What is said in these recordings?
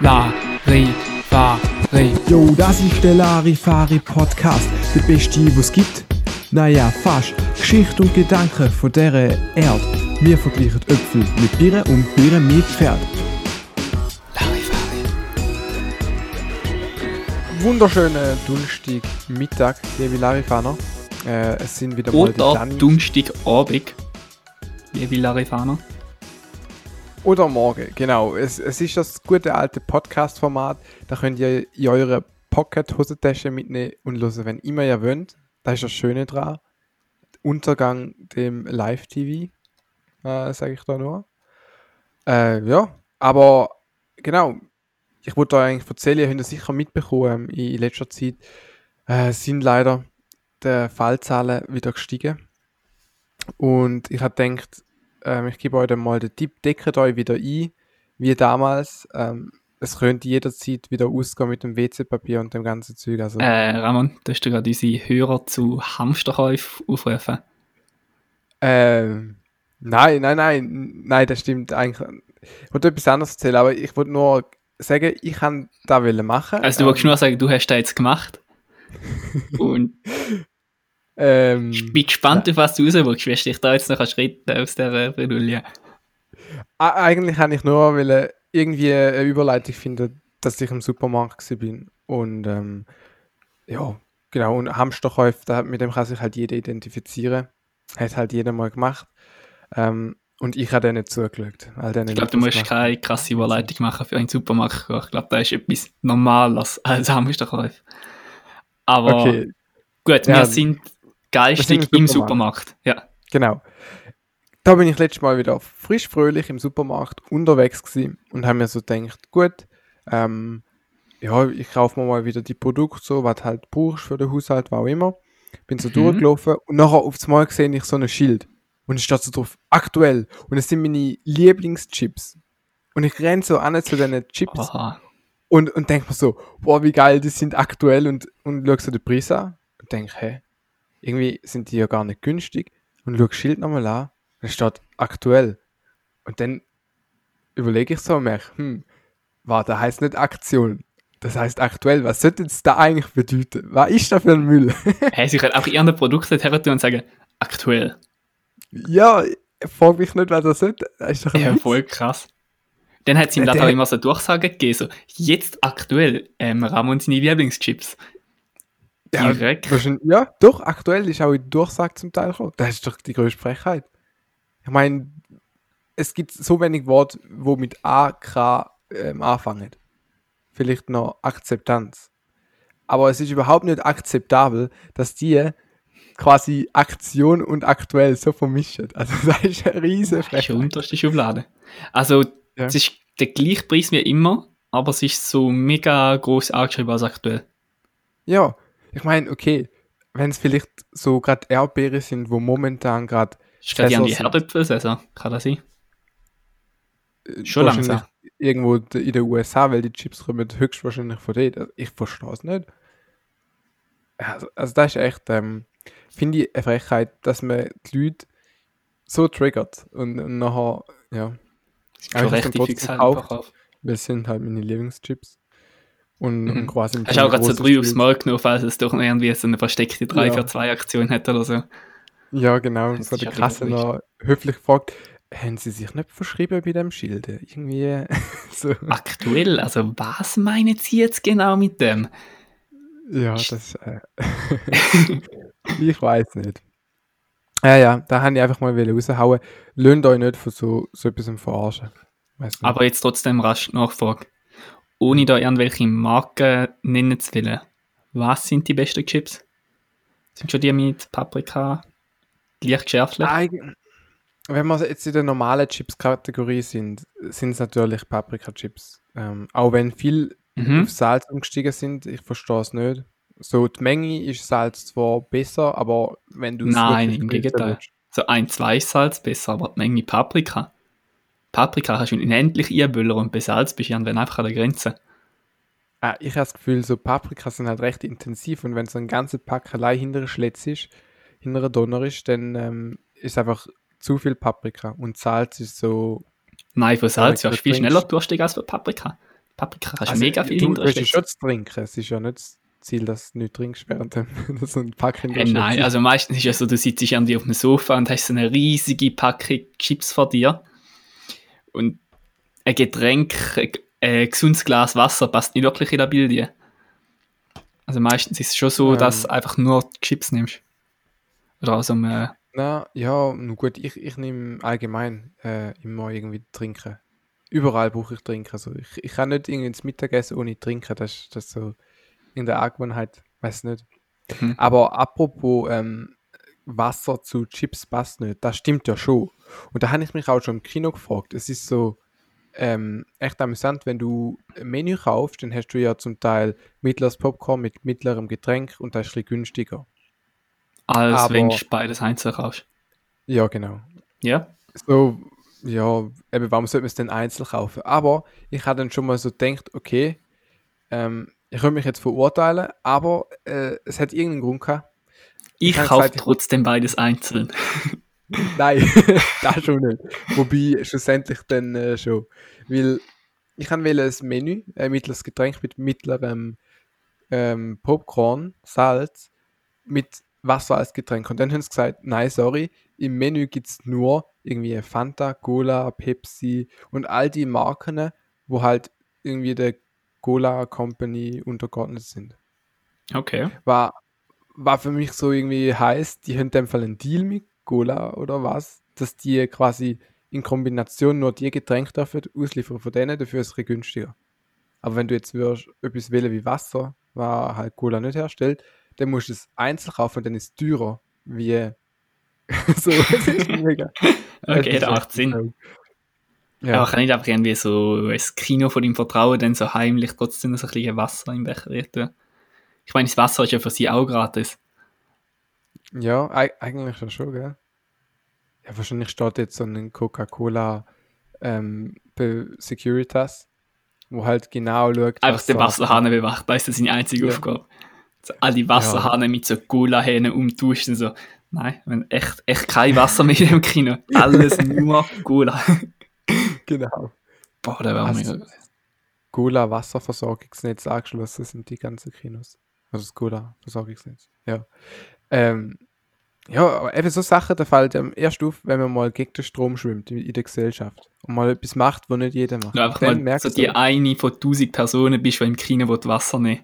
Larifari. Jo, das ist der Larifari Podcast, der beste, was gibt. Naja, fast. Geschichte und Gedanken von dieser Erde. Wir vergleichen Äpfel mit Birnen und Birnen mit Pferd. Larifari. Wunderschönen Donnerstag Mittag, liebe Larifaner. Äh, es sind wieder mal die Oder Dani. Donnerstagabend, liebe Larifaner. Oder morgen, genau. Es, es ist das gute alte Podcast-Format. Da könnt ihr in eure Pocket-Hosentasche mitnehmen und hören, wenn immer ihr wollt. Das ist das Schöne dran. Untergang dem Live-TV, äh, sage ich da nur. Äh, ja, aber genau. Ich wollte euch eigentlich erzählen, ihr habt es sicher mitbekommen, in letzter Zeit äh, sind leider die Fallzahlen wieder gestiegen. Und ich habe gedacht, ähm, ich gebe euch dann mal den Tipp, deckt euch wieder ein, wie damals. Ähm, es könnte jederzeit wieder ausgehen mit dem WC-Papier und dem ganzen Zeug. Also, Äh, Ramon, du hast du gerade unsere Hörer zu Hamsterkäufen aufrufen. ähm, nein, nein, nein, nein, das stimmt eigentlich. Ich wollte etwas anderes erzählen, aber ich wollte nur sagen, ich kann da machen. Also du wolltest nur sagen, du hast das jetzt gemacht. Und ähm, ich bin gespannt, auf was du raus willst. Wirst du dich da jetzt noch retten aus dieser Bredouille? Eigentlich kann ich nur wollen, irgendwie eine Überleitung finden, dass ich im Supermarkt war. Und ähm, ja, genau. Und Hamsterkäufe, mit dem kann sich halt jeder identifizieren. Hat halt jeder mal gemacht. Ähm, und ich habe denen zugeschaut. All denen Ich glaube, du musst keine krasse Überleitung machen für einen Supermarkt. Ich glaube, da ist etwas Normales als Hamsterkäufe. Aber Okay, gut, Ja, wir sind geistig im im Supermarkt. Ja. genau. Da bin ich letztes Mal wieder frisch fröhlich im Supermarkt unterwegs gewesen und habe mir so gedacht, gut, ähm, ja, ich kaufe mir mal wieder die Produkte so, was halt brauchst für den Haushalt, was auch immer. Bin so Mhm. durchgelaufen und nachher aufs Mal sehe ich so ein Schild. Und es steht so drauf, aktuell. Und es sind meine Lieblingschips. Und ich renne so an zu diesen Chips Aha. und, und denke mir so, boah, wie geil, die sind aktuell und, und schau so den Preis an und denke, hä, irgendwie sind die ja gar nicht günstig. Und schau das Schild nochmal an, da steht aktuell. Und dann überlege ich so und merke, hm, warte, das heißt nicht Aktion. Das heißt aktuell. Was sollte das da eigentlich bedeuten? Was ist da für ein Müll? Hey, sie können auch ihre Produkte her und sagen, aktuell. ja, frag mich nicht, was das sollte. Das ist doch Ja, Witz. voll krass. Dann hat sie ihm das auch immer so Durchsagen gegeben, so, jetzt aktuell, ähm, Ramon seine Lieblingschips. Ja, Direkt. ja, doch, aktuell ist auch in Durchsage zum Teil gekommen. Das ist doch die größte Frechheit. Ich meine, es gibt so wenig Worte, wo mit A, K ähm, anfangen. Vielleicht noch Akzeptanz. Aber es ist überhaupt nicht akzeptabel, dass die quasi Aktion und aktuell so vermischen. Also das ist eine riesige Das ist Frechheit. schon unterste Schublade. Also, Ja. es ist der gleiche Preis wie immer, aber es ist so mega groß angeschrieben als aktuell. Ja, ich meine, okay, wenn es vielleicht so gerade Erdbeere sind, wo momentan gerade gerade an die Saison sind. Herdöpfelsaison, kann das sein? äh, Schon langsam. irgendwo in den USA, weil die Chips kommen höchstwahrscheinlich von dort. Also Ich verstehe es nicht. Also, also das ist echt, ähm, finde ich eine Frechheit, dass man die Leute so triggert und, und nachher, ja, Ist schon recht fix halt auf. das sind halt meine Lieblingschips. Und, Mhm. und quasi Hast du auch gerade so drei aufs. Mal genommen, falls es doch noch irgendwie so eine versteckte 3 Ja. für 2 Aktion hat oder so. Ja, genau. Das So der Kasse noch höflich gefragt, haben sie sich nicht verschrieben bei dem Schild? Irgendwie so. Aktuell, also was meinen Sie jetzt genau mit dem? Ja, das. Äh, ich weiß nicht. Ja, ja, da habe ich einfach mal raushauen. Löhnt euch nicht von so, so etwas verarschen. Aber jetzt trotzdem rasch Nachfrage. Ohne da irgendwelche Marken nennen zu wollen. Was sind die besten Chips? Sind schon die mit Paprika leicht geschärft? Wenn wir jetzt in der normalen Chips-Kategorie sind, sind es natürlich Paprika-Chips. Ähm, auch wenn viel Mhm. auf Salz umgestiegen sind, ich verstehe es nicht. So, die Menge ist Salz zwar besser, aber wenn du es Nein, im Gegenteil. willst- So ein, zwei Salz besser, aber die Menge Paprika. Paprika kannst du unendlich einbüllern und bei Salz bist du irgendwann einfach an der Grenze. Ah, ich habe das Gefühl, so Paprika sind halt recht intensiv und wenn so ein ganze Pack allein hinter einer Schletz ist, hinter einer Donner ist, dann ähm, ist einfach zu viel Paprika und Salz ist so, Nein, von Salz Ja, du du viel schneller durstig als von Paprika. Paprika kannst du Also, mega viel du, du hast ja hinterstecken. schon zu trinken. Es ist ja nicht das Ziel, dass du nicht trinkst, während du so ein Pack in Hey, nein, also meistens ist es so, du sitzt irgendwie auf dem Sofa und hast so eine riesige Packung Chips vor dir und ein Getränk, ein, gesundes Glas Wasser passt nicht wirklich in das Bild. hier. Also meistens ist es schon so, Ähm. dass du einfach nur Chips nimmst. Oder aus einem, äh, Na, ja, nun gut, ich, ich nehme allgemein äh, immer irgendwie trinken. Überall brauche ich trinken. Also ich, ich kann nicht irgendwie ins Mittagessen ohne trinken. Das ist das ist so in der Angewohnheit. Weiß nicht. Mhm. Aber apropos ähm, Wasser zu Chips passt nicht. Das stimmt ja schon. Und da habe ich mich auch schon im Kino gefragt. Es ist so ähm, echt amüsant, wenn du ein Menü kaufst, dann hast du ja zum Teil mittleres Popcorn mit mittlerem Getränk und das ist ein bisschen günstiger. als aber- wenn du beides einzeln kaufst. Ja, genau. Ja? So, ja, eben, warum sollte man es denn einzeln kaufen? Aber ich habe dann schon mal so gedacht, okay, ähm, ich könnte mich jetzt verurteilen, aber äh, es hat irgendeinen Grund gehabt. Ich kaufe trotzdem beides einzeln. Nein, das schon nicht. Wobei, schlussendlich dann äh, schon. Weil ich kann ein Menü, ein mittleres Getränk mit mittlerem ähm, Popcorn, Salz, mit Wasser als Getränk. Und dann haben sie gesagt, nein, sorry, im Menü gibt es nur irgendwie Fanta, Cola, Pepsi und all die Marken, wo halt irgendwie der Cola Company untergeordnet sind. Okay. War, war für mich so irgendwie heißt, die haben in dem Fall einen Deal mit Cola oder was, dass die quasi in Kombination nur die Getränke dürfen ausliefern von denen, dafür ist es günstiger. Aber wenn du jetzt würdest, etwas wählen wie Wasser, was halt Cola nicht herstellt, dann musst du es einzeln kaufen und dann ist es teurer wie so, das ist mega. Okay, das macht Sinn. Ja. Aber kann nicht einfach irgendwie so ein Kino von deinem Vertrauen dann so heimlich trotzdem so ein bisschen Wasser im Becher tun? Ich meine, das Wasser ist ja für sie auch gratis. ja eig- eigentlich schon gell? Ja, wahrscheinlich steht jetzt so ein Coca-Cola ähm, Securitas, wo halt genau schaut, Einfach was den Wasserhahn bewacht, das ist seine einzige Ja. Aufgabe. So, alle Wasserhahnen mit so Cola-Hähnen umtauschen, so. Nein, wenn echt, echt kein Wasser mehr im Kino. Alles nur Cola. Genau. Boah, da war Also, mega. Cola Wasserversorgungsnetz angeschlossen sind die ganzen Kinos. Also das Cola Versorgungsnetz. Ja. Ähm, ja, aber eben so Sachen, da fällt einem erst auf, wenn man mal gegen den Strom schwimmt in der Gesellschaft und mal etwas macht, was nicht jeder macht. Du einfach Dann mal merkst so du, die eine von 1000 Personen bist, die im Kino Wasser nehmen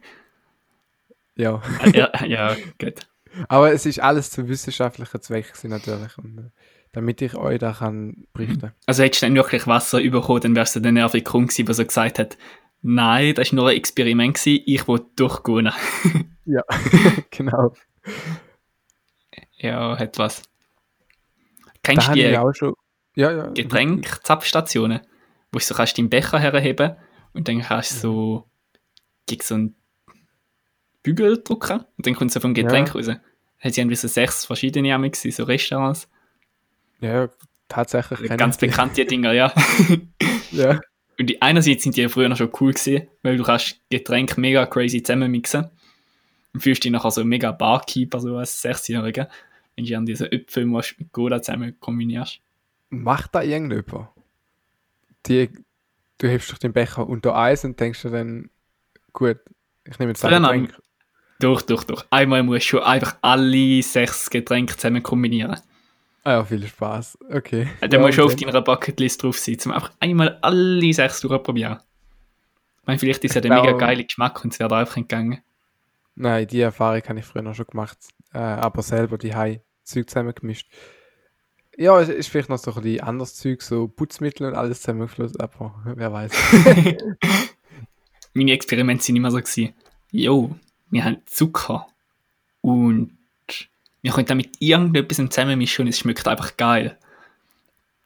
ja. ja, ja, gut. Aber es ist alles zu wissenschaftlichen Zwecken natürlich. Und, äh, damit ich euch da kann berichten. Also hättest du dann wirklich Wasser bekommen, dann wärst du der nervige Grund gewesen, der so gesagt hat, nein, das war nur ein Experiment, ich will durchgehen. Ja, genau. ja, hat was. Da Kennst du die auch schon. Ja, ja. Getränkzapfstationen, wo du so kannst deinen Becher herheben und dann kannst du so gegen so einen Bügel drücken und dann kommt so vom Getränk Ja. raus. Hat sie irgendwie so sechs verschiedene Amix, so Restaurants. Ja, tatsächlich. kenn Ganz bekannte Dinger, ja. Ja. Und die, einerseits sind die früher noch schon cool gewesen, weil du kannst Getränke mega crazy zusammenmixen. Und fühlst dich nachher so mega Barkeeper, so als 16-Jähriger, wenn du an diese Äpfel musst mit Cola zusammen kombinierst. Macht da irgendjemand? Die, du hebst doch den Becher unter Eis und denkst dir dann, gut, ich nehme jetzt Ja, ein nein. Getränk. Doch, doch, doch. Einmal musst du schon einfach alle sechs Getränke zusammen kombinieren. Ah ja, viel Spaß. Okay. Dann ja, musst du auf deiner Bucketlist drauf sein, um einfach einmal alle sechs durchprobieren. Ich meine, vielleicht ist ja der mega glaub- geile Geschmack und es wäre da einfach entgangen. Nein, die Erfahrung habe ich früher noch schon gemacht. Äh, aber selber die Hai Zeug zusammengemischt. Ja, es ist vielleicht noch so ein bisschen anderes Zeug, so Putzmittel und alles zusammengeflossen, aber wer weiß. Meine Experimente sind immer so gewesen. Jo, wir haben Zucker und wir können damit irgendetwas zusammenmischen und es schmeckt einfach geil.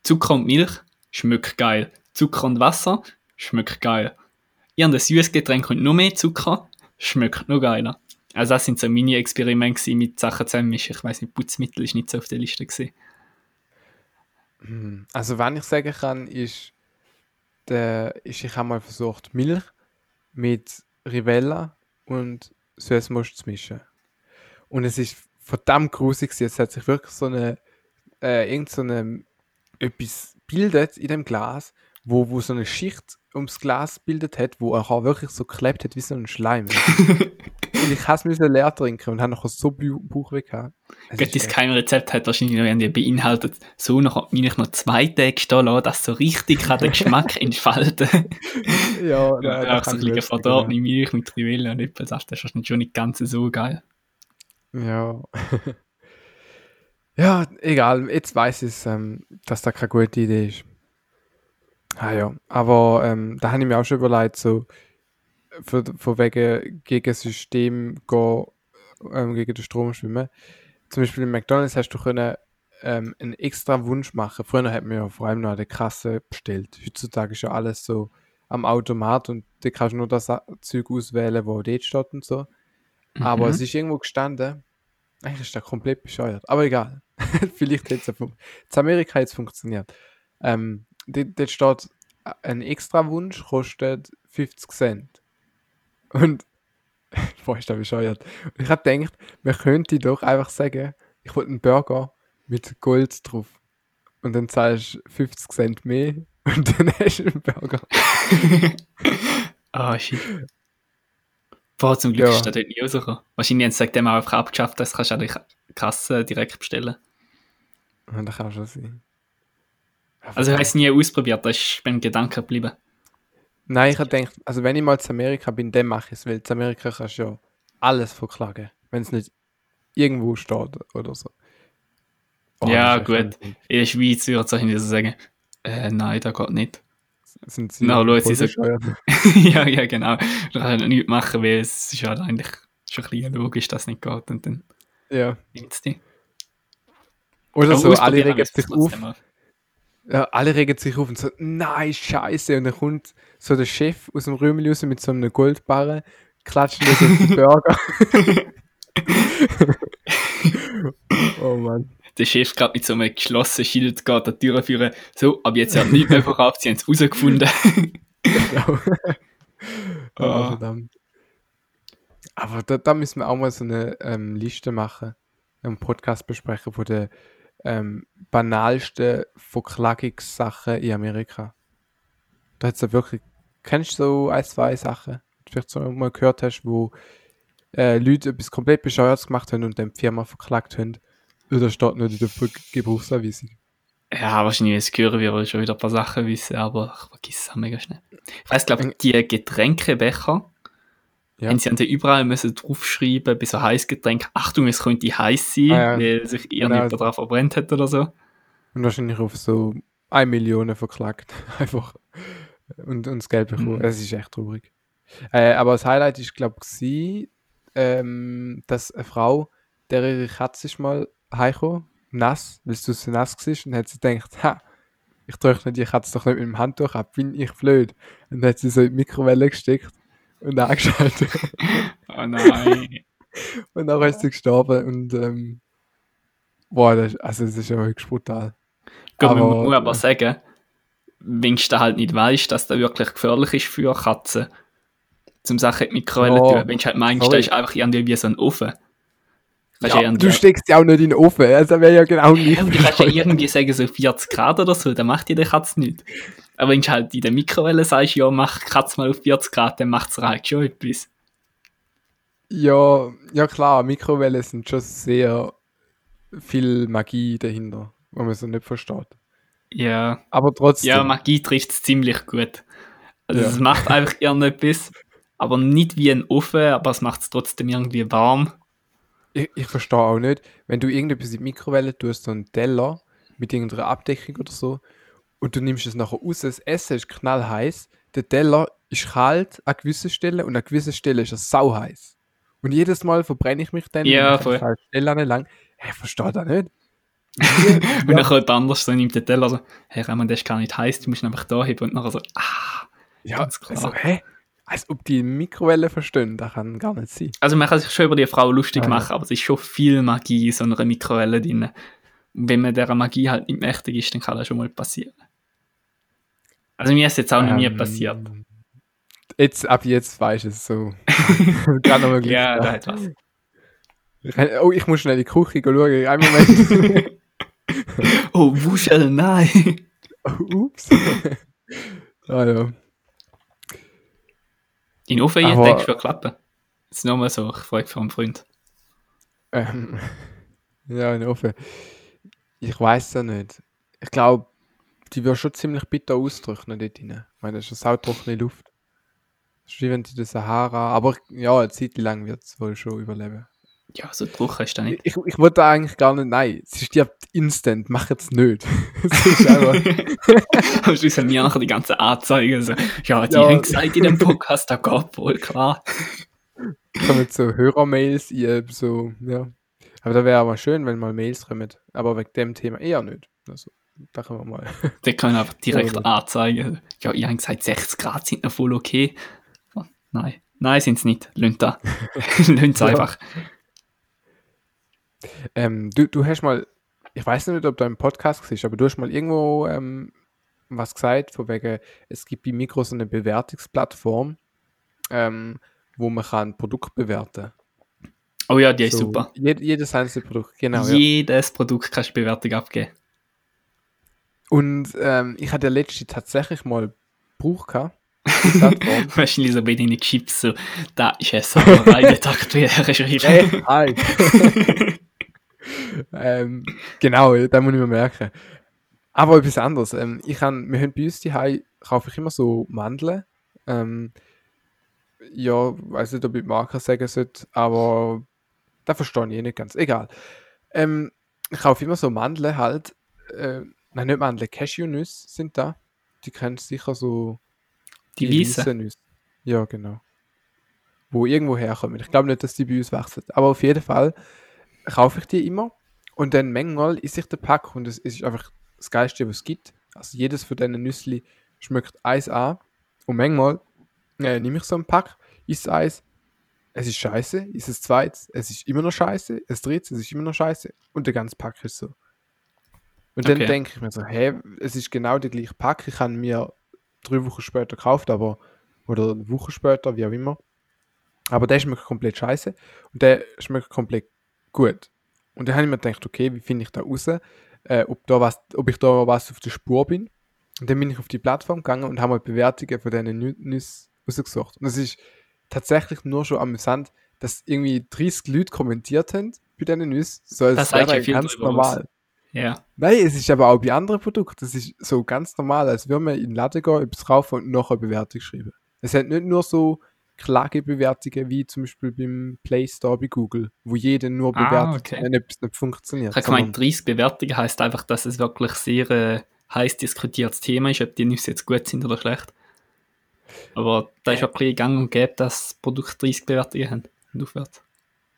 Zucker und Milch schmeckt geil. Zucker und Wasser schmeckt geil. Irgendein süßes Getränk und nur mehr Zucker schmeckt noch geiler. Also das sind so meine Experimente gewesen mit Sachen zusammenmischen. Ich weiß nicht, Putzmittel ist nicht so auf der Liste gewesen. Hm, Also, wenn ich sagen kann, ist, der, ist ich habe mal versucht, Milch mit Rivella und Süßmus zu mischen. Und es ist verdammt grusig. gewesen. Es hat sich wirklich so eine, äh, irgend so eine, etwas bildet in dem Glas. wo, wo so eine Schicht ums Glas bildet hat, wo er wirklich so geklebt hat wie so ein Schleim. und ich musste es leer trinken und habe nachher so Bauchweh gehabt. Das Keimrezept hat wahrscheinlich noch irgendwie beinhaltet, so noch mich noch zwei Tage stehen lassen, dass so richtig kann den Geschmack entfalten Ja, Ja, da auch so ein bisschen ich verdorrte Milch mit Rivelle und Äpfelsaft, das ist wahrscheinlich schon nicht ganz so geil. Ja. ja, egal. Jetzt weiß ich, ähm, dass das keine gute Idee ist. Ah ja, aber ähm, da habe ich mir auch schon überlegt, so von, wegen gegen das System gehen, ähm, gegen den Strom schwimmen. Zum Beispiel in McDonalds hast du können ähm, einen extra Wunsch machen. Früher hat man ja vor allem noch an der Kasse bestellt. Heutzutage ist ja alles so am Automat und da kannst du nur das Zeug auswählen, wo dort steht und so. Aber Mhm. es ist irgendwo gestanden. Eigentlich ist das komplett bescheuert. Aber egal. Vielleicht hat es in Amerika jetzt funktioniert. Ähm, dort, dort steht, ein extra Wunsch kostet 50 Cent. Und boah, ist das bescheuert. Und ich habe gedacht, man könnte doch einfach sagen, ich wollte einen Burger mit Gold drauf. Und dann zahlst du 50 Cent mehr und dann hast du einen Burger. Ah, shit. Boah, zum Glück Ja. ist das dort nie rausgekommen. Wahrscheinlich haben sie seitdem auch einfach abgeschafft, das kannst du an der Kasse direkt bestellen. Und das kann schon sein. Also ich habe es nie ausprobiert, da ist beim Gedanken geblieben. Nein, ich habe gedacht, also wenn ich mal zu Amerika bin, dann mache ich es, weil zu Amerika kannst du ja alles verklagen, wenn es nicht irgendwo steht oder so. Oh, Ja, das gut. In der Schweiz würde ich so sagen, äh, nein, das geht nicht. Sind sie Na, schau, sie so- ja, ja, genau. Du kannst ja nichts machen, weil es ist halt eigentlich schon ein bisschen logisch, dass es nicht geht und dann Ja. nimmt es dich. Oder Aber so, alle regen sich auf, ja, alle regen sich auf und so, nein, scheiße. Und dann kommt so der Chef aus dem Rümmel raus mit so einem Goldbarren, klatscht das auf den Burger. oh Mann. Der Chef gerade mit so einem geschlossenen Schild geht die Tür führen. So, aber jetzt hat nichts mehr verkauft, sie haben es rausgefunden. Genau. oh, Ah. verdammt. Aber da, da müssen wir auch mal so eine ähm, Liste machen, einen Podcast besprechen von den ähm, banalsten Verklagungssachen in Amerika. Da hat es ja wirklich, kennst du so ein, zwei Sachen, die du vielleicht so mal gehört hast, wo äh, Leute etwas komplett Bescheuertes gemacht haben und dann die Firma verklagt haben? Oder steht nicht in der Gebrauchsanweisung? Ja, wahrscheinlich, ich es hören, würde ich schon wieder ein paar Sachen wissen, aber ich vergesse es auch mega schnell. Ich weiss, glaube die Getränkebecher, Ja. haben sie an der überall müssen draufschreiben, bei so Heißgetränk, Achtung, es könnte heiß sein, Ah, ja. weil sich irgendjemand Genau. daran verbrennt hat oder so. Und wahrscheinlich auf so 1 Million verklagt. Einfach. Und, und das Geld bekommen. Mhm. Es ist echt traurig. Äh, aber das Highlight ist, glaube ich, ähm, dass eine Frau, der ihre Katze ist mal heimgekommen, nass, weil sie so nass war, und hat sie gedacht, ha, ich trockne die Katze doch nicht mit dem Handtuch ab, bin ich blöd. Und dann hat sie so in die Mikrowelle gesteckt und angeschaltet. Oh nein. und dann ist sie gestorben und ähm, boah, das, also das ist ja wirklich brutal. Gut, man Aber- muss aber sagen, wenn du halt nicht weißt, dass das wirklich gefährlich ist für Katzen, zum Sachen die Mikrowelle Oh, tun, wenn du halt meinst, sorry. das ist einfach irgendwie wie so ein Ofen. Ja, du steckst ja auch nicht in den Ofen, also wäre ja genau nicht. Du kannst ja irgendwie sagen, so 40 Grad oder so, dann macht die der Katze nicht. Aber wenn du halt in der Mikrowelle sagst, ja, mach Katze mal auf 40 Grad, dann macht es halt schon etwas. Ja, ja klar, Mikrowellen sind schon sehr viel Magie dahinter, wo man so nicht versteht. Ja, Aber trotzdem. ja Magie trifft es ziemlich gut. Also Ja. es macht einfach irgendetwas, aber nicht wie ein Ofen, aber es macht es trotzdem irgendwie warm. Ich, ich verstehe auch nicht, wenn du irgendetwas in die Mikrowelle tust, so einen Teller mit irgendeiner Abdeckung oder so, und du nimmst es nachher raus, das Essen ist knallheiß, der Teller ist kalt an gewissen Stellen und an gewissen Stellen ist er sauheiß. Und jedes Mal verbrenne ich mich dann. Ja, voll. Stellen lang. Ich verstehe das nicht. Und dann kommt anders, so nimmt der Teller so, hey Raymond, das ist gar nicht heiß, du musst ihn einfach da heben und nachher so, ah. Ja, Ganz klar. also, hä? Als ob die Mikrowelle verstehen, das kann gar nicht sein. Also man kann sich schon über die Frau lustig ja. machen, aber es ist schon viel Magie in so einer Mikrowelle drin. Und wenn man dieser Magie halt nicht mächtig ist, dann kann das schon mal passieren. Also mir ist jetzt auch noch nie Ähm, passiert. Jetzt, ab jetzt weiß ich es so. Kann noch mal Glück Ja, da hat was. Oh, ich muss schnell in die Küche schauen. Einen Moment. Oh, Wuschel, nein! Ups. Ah ja. In Ofen Aber- denkst du, wird klappen? Das ist nur mal so, ich frage von einem Freund. Ähm, ja, in Ofen. Ich weiß ja nicht. Ich glaube, die wird schon ziemlich bitter austrocknen dort drin. Ich meine, das ist eine sautrockene Luft. Das ist wie wenn die der Sahara. Aber ja, eine Zeit lang wird es wohl schon überleben. Ja, so Druck hast du da nicht. Ich, ich wollte eigentlich gar nicht. Nein, sie stirbt instant. Mach jetzt nicht. Es ist einfach. Am Schluss haben wir nachher die ganzen Anzeigen so, ja, die Ja. haben gesagt in dem Podcast, da geht wohl klar. kommen so Hörermails, so, ja. Aber da wäre aber schön, wenn mal Mails kommen. Aber wegen dem Thema eher nicht. Also, da können wir mal. Die können einfach direkt Ja. anzeigen. Ja, ihr habt gesagt, 60 Grad sind noch voll okay. Oh, nein, nein, sind es nicht. Lönt da. Lönt Ja. einfach. Ähm, du, du hast mal, ich weiß nicht, ob du im Podcast siehst, aber du hast mal irgendwo ähm, was gesagt, von wegen, es gibt bei Mikro so eine Bewertungsplattform, ähm, wo man kann Produkt bewerten Oh ja, die ist So, super. Jed, jedes einzelne Produkt, genau. Ja. Jedes Produkt kannst du Bewertung abgeben. Und ähm, ich hatte ja letzte tatsächlich mal Bruch gehabt. Wahrscheinlich so bei deinen Chips so, da ist eine Sauerei, nicht aktuell schreiben. Hey, hi. ähm, genau, da muss ich mir merken. Aber etwas anderes. Ähm, ich kann, wir haben bei uns die kaufe ich immer so Mandeln. Ähm, ja, weiß nicht, ob ich die Marke sagen sollte, aber da verstehe ich eh nicht ganz. Egal. Ähm, ich kaufe immer so Mandeln halt. Äh, nein, nicht Mandeln, Cashewnüsse sind da. Die kennst sicher so. Die Wiese. weißen Nüsse. Ja, genau. Wo irgendwo herkommen. Ich glaube nicht, dass die bei uns wachsen. Aber auf jeden Fall kaufe ich die immer. Und dann manchmal ist ich der Pack und es ist einfach das Geilste, was es gibt. Also jedes von diesen Nüssli schmeckt eins an. Und manchmal äh, nehme ich so einen Pack, isst eins, es ist scheiße, ist es zweites, es ist immer noch scheiße, es drittes, es ist immer noch scheiße. Und der ganze Pack ist so. Und dann Okay. denke ich mir so, hä, es ist genau der gleiche Pack. Ich habe mir drei Wochen später gekauft, aber oder eine Woche später, wie auch immer. Aber der schmeckt komplett scheiße und der schmeckt komplett gut. Und dann habe ich mir gedacht, okay, wie finde ich da raus, äh, ob, da was, ob ich da was auf der Spur bin. Und dann bin ich auf die Plattform gegangen und habe mal Bewertungen von diesen Nü- Nüssen rausgesucht. Und es ist tatsächlich nur schon amüsant, dass irgendwie 30 Leute kommentiert haben bei diesen Nüssen. So als Das wäre ja ganz normal. Ja. Nein, es ist aber auch bei anderen Produkten. Das ist so ganz normal, als würde man in den Laden gehen, etwas kaufen und noch eine Bewertung schreiben. Es hat nicht nur so Klagebewertungen wie zum Beispiel beim Play Store bei Google, wo jeder nur Ah, bewertet, okay. wenn etwas nicht funktioniert. Ich habe sondern- gemeint, 30 Bewertungen heisst einfach, dass es wirklich sehr äh, heiß diskutiertes Thema ist, ob die Nüsse jetzt gut sind oder schlecht. Aber da ist wirklich gang und gäbe, dass Produkte 30 Bewertungen haben und aufwärts.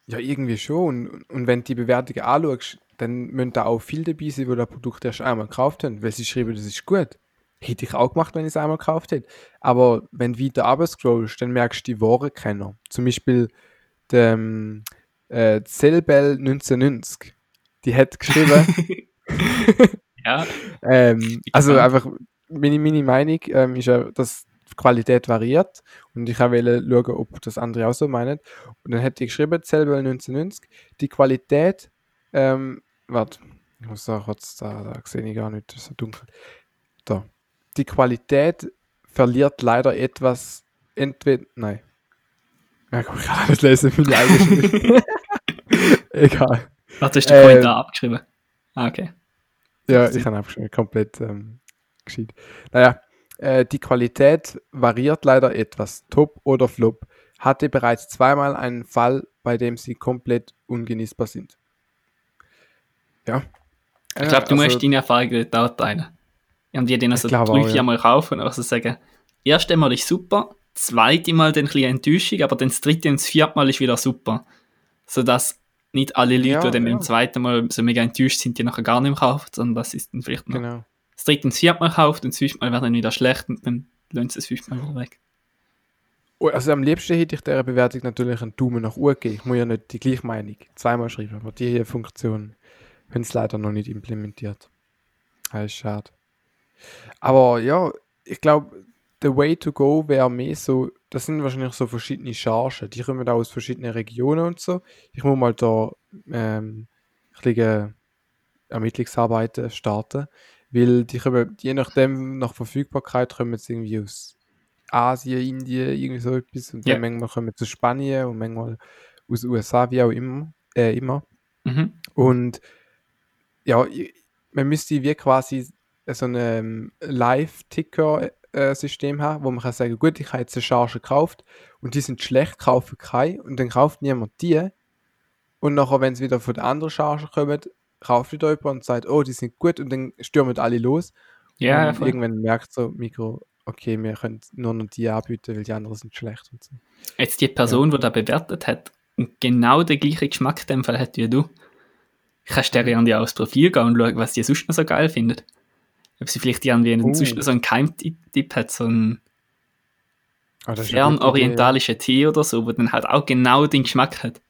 Ja, irgendwie schon. Und, und wenn du die Bewertungen anschaust, dann müssen da auch viele dabei sein, die das Produkt erst einmal gekauft haben, weil sie schreiben, das ist gut. Hätte ich auch gemacht, wenn ich es einmal gekauft hätte. Aber wenn du weiter runter scrollst, dann merkst du die wahren Kenner. Zum Beispiel der ähm, äh, Zellbell 1990. Die hat geschrieben, Ja, ähm, also einfach, meine, meine Meinung ähm, ist ja, dass die Qualität variiert und ich wollte schauen, ob das andere auch so meinen. Und dann hätte ich geschrieben, Zellbell 1990, die Qualität, ähm, warte, ich muss da kurz, da, da sehe ich gar nicht, das ist so dunkel. Da. Die Qualität verliert leider etwas, entweder, nein. Ja, komm, ich kann nicht lesen, meine eigene. Egal. warte, hast du den Ähm, Kommentar abgeschrieben? Ah, okay. Ja, ich habe schon komplett ähm, gescheit. Naja, äh, die Qualität variiert leider etwas. Top oder Flop. Hatte bereits zweimal einen Fall, bei dem sie komplett ungenießbar sind. Ja. Ich glaube, du also, musst deine Erfahrungen dort teilen. Ich habe die dann also glaube drei, auch, vier ja. Mal kaufen und also sagen, erste Mal ist super, zweite Mal dann ein bisschen Enttäuschung, aber dann das dritte und das vierte Mal ist wieder super. Sodass nicht alle Leute, Ja, die dann ja. beim zweiten Mal so mega enttäuscht sind, die nachher gar nicht mehr kaufen, sondern das ist dann vielleicht noch Genau. das dritte und das vierte Mal kauft und das fünfte Mal wird dann wieder schlecht und dann lohnt es das fünfte Mal wieder weg. Oh, Also am liebsten hätte ich dieser Bewertung natürlich einen Daumen nach oben gegeben. Ich muss ja nicht die gleiche Meinung zweimal schreiben, aber die hier Funktion haben sie leider noch nicht implementiert. Das ist schade. Aber ja, ich glaube, the way to go wäre mehr so, das sind wahrscheinlich so verschiedene Chargen. Die kommen auch aus verschiedenen Regionen und so. Ich muss mal da ähm, ein bisschen Ermittlungsarbeiten starten, Weil die kommen, je nachdem, nach Verfügbarkeit, kommen sie irgendwie aus Asien, Indien, irgendwie so etwas. Und Ja. dann manchmal kommen aus Spanien und manchmal aus den USA, wie auch immer. Äh, immer. Mhm. Und ja, man müsste wie quasi so ein ähm, Live-Ticker-System haben, wo man kann sagen, gut, ich habe jetzt eine Charge gekauft und die sind schlecht, kaufe keine und dann kauft niemand die. Und nachher, wenn es wieder von der anderen Charge kommt, kauft wieder jemand und sagt, oh, die sind gut und dann stürmen alle los. Ja, und irgendwann merkt so Mikro, okay, wir können nur noch die anbieten, weil die anderen sind schlecht und so. Jetzt die Person, die da bewertet hat und genau den gleichen Geschmack in dem Fall hat wie du, kannst du irgendwie aufs Profil gehen und schauen, was die sonst noch so geil findet. Ob sie vielleicht irgendwie einen, Oh. sonst noch so einen Keimtipp hat, so einen das gute Idee. fernorientalischen Tee oder so, wo dann halt auch genau den Geschmack hat.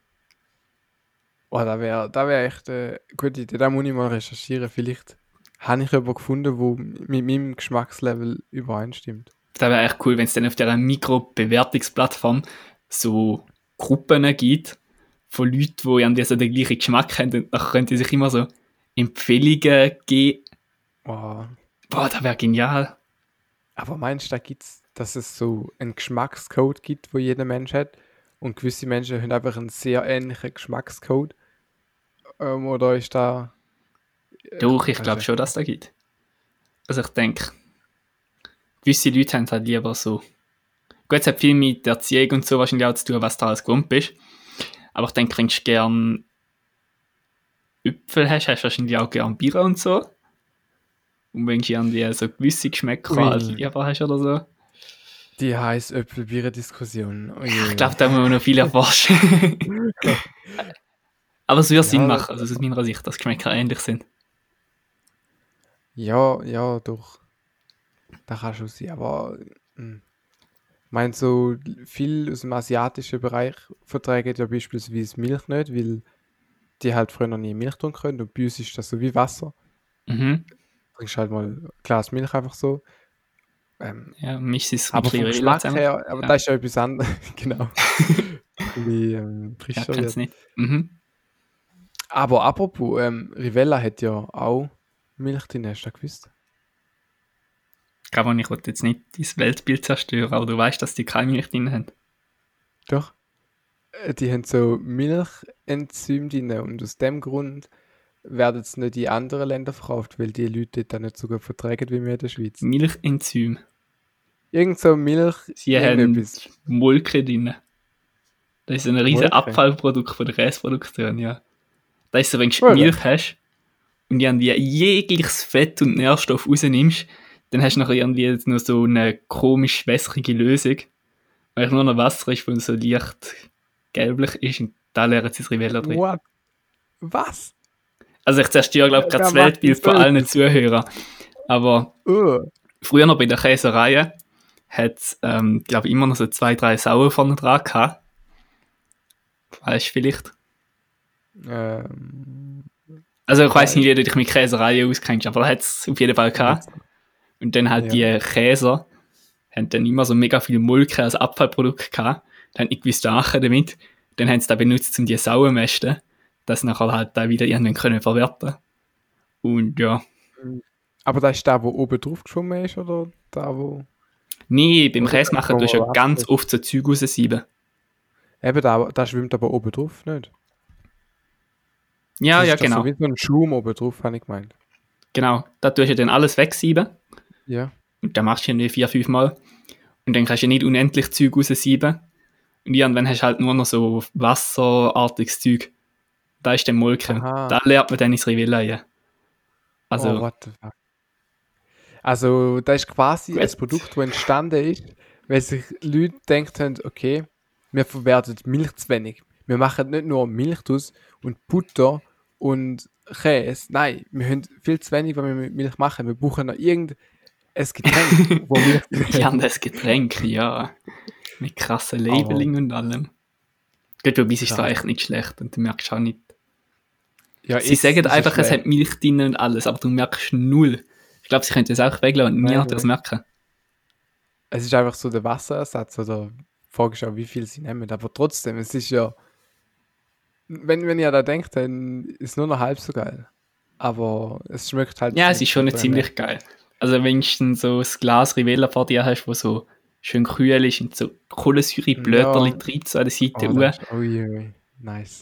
Oh, da wäre da wär echt eine gute Idee. Da muss ich mal recherchieren. Vielleicht habe ich jemanden gefunden, der mit meinem Geschmackslevel übereinstimmt. Das wäre echt cool, wenn es dann auf dieser Mikrobewertungsplattform so Gruppen gibt von Leuten, die irgendwie so den gleichen Geschmack haben und dann können die sich immer so Empfehlungen geben. Oh. Boah, das wäre genial. Aber meinst du, da gibt's, dass es so einen Geschmackscode gibt, wo jeder Mensch hat? Und gewisse Menschen haben einfach einen sehr ähnlichen Geschmackscode? Ähm, oder ist da. Doch, ich Also- glaube schon, dass es da gibt. Also ich denke, gewisse Leute haben halt lieber so. Gut, es hat viel mit Erziehung und so wahrscheinlich auch zu tun, was du alles gewohnt bist. Aber ich denke, wenn du gern Äpfel hast, hast du wahrscheinlich auch gern Bier und so. Und wenn du irgendwie so gewisse Geschmäcker als lieber hast oder so. Die heiß Äpfelbier-Diskussion. Oh. Ich glaube, da muss man noch viel erforschen. Aber es würde Sinn Ja, machen, also aus meiner Sicht, dass Geschmäcker ähnlich sind. Ja, ja, doch. Da kann schon sein, aber hm. ich meine, so viel aus dem asiatischen Bereich vertragen ja beispielsweise Milch nicht, weil die halt früher noch nie Milch trinken können und bei uns ist das so wie Wasser. Mhm. Trinkst halt mal ein Glas Milch einfach so. Ähm, Ja, mich ist es aber vom Geschmack her, aber Ja. das ist ja etwas anderes, genau. wie ähm, Ja, wird. nicht. Mhm. Aber apropos, ähm, Rivella hat ja auch Milch drin, hast du das gewusst? Gabo, ich wollte jetzt nicht dein Weltbild zerstören, aber du weißt, dass die keine Milch drin haben. Doch. Äh, Die haben so Milchenzyme drin und aus dem Grund werden es nicht in anderen Ländern verkauft, weil die Leute dort nicht so gut vertragen wie wir in der Schweiz. Milchenzym. Irgend so Milch, Sie haben. Molke drin. Das ist ein Molke? Abfallprodukt von der Käseproduktion, ja. Das ist so, wenn du Wirklich? Milch hast und irgendwie jegliches Fett und Nährstoff rausnimmst, dann hast du nachher irgendwie nur so eine komisch wässrige Lösung, weil nur noch Wasser ist, das so leicht gelblich ist und da lernen sie das Rivella drin. What? Was? Also ich zerstöre, glaube ich, gerade das Weltbild von allen Zuhörern. Aber Uh. früher noch bei der Käserei hat es, ähm, glaube ich, immer noch so zwei, drei Sauer vorne dran gehabt. Weißt du vielleicht? Ähm, Also ich weiß nicht, wie du dich mit Käserei auskennst, aber hat es auf jeden Fall gehabt. Und dann halt Ja. die Käser haben dann immer so mega viel Molke als Abfallprodukt gehabt. Dann was machen damit. Dann haben sie das benutzt, um die Sauer zu mästen, dass sie nachher halt da wieder irgendwann können verwerten Und ja. aber das ist der, wo oben drauf geschwommen ist, oder da, wo... Nee, beim Käse machen tust du ja ganz oft so Zeug raussieben. Eben, da, da schwimmt aber oben drauf, nicht? Ja, Das ja, ist genau. So wie so ein Schum oben drauf, habe ich gemeint. Genau. Da tust du dann alles wegsieben. Ja. Und dann machst du irgendwie vier, fünf Mal. Und dann kannst du nicht unendlich Zeug raussieben. Und irgendwann hast du halt nur noch so wasserartiges Zeug. Da ist Molke. Aha. Da lernt man dann Rivella rein. Also, oh, what the fuck. Also, das ist quasi Gut. ein Produkt, das entstanden ist, weil sich Leute gedacht haben, okay, wir verwerten Milch zu wenig. Wir machen nicht nur Milch draus und Butter und Käse. Nein, wir haben viel zu wenig, was wir mit Milch machen. Wir brauchen noch irgendein Getränk, wo Milch hat. haben das Getränk, ja. Mit krassen Labeling und allem. Gut, wobei es ist Ja. echt nicht schlecht und du merkst auch nicht. Ja, Sie sagen einfach, es hat Milch drin und alles, aber du merkst null. Ich glaube, sie könnten es auch weglassen und niemand das merken. Es ist einfach so der Wasserersatz oder auch, wie viel sie nehmen. Aber trotzdem, es ist ja. Wenn, wenn ihr da denkt, dann ist es nur noch halb so geil. aber es schmeckt halt. Ja, es ist schon super, ziemlich geil. Also wenn du so das Glas Rivella vor dir hast, wo so schön kühl ist und so Kohlensäureblätter Ja. drin so an der Seite Oh, oh, ist, ui, ui, nice.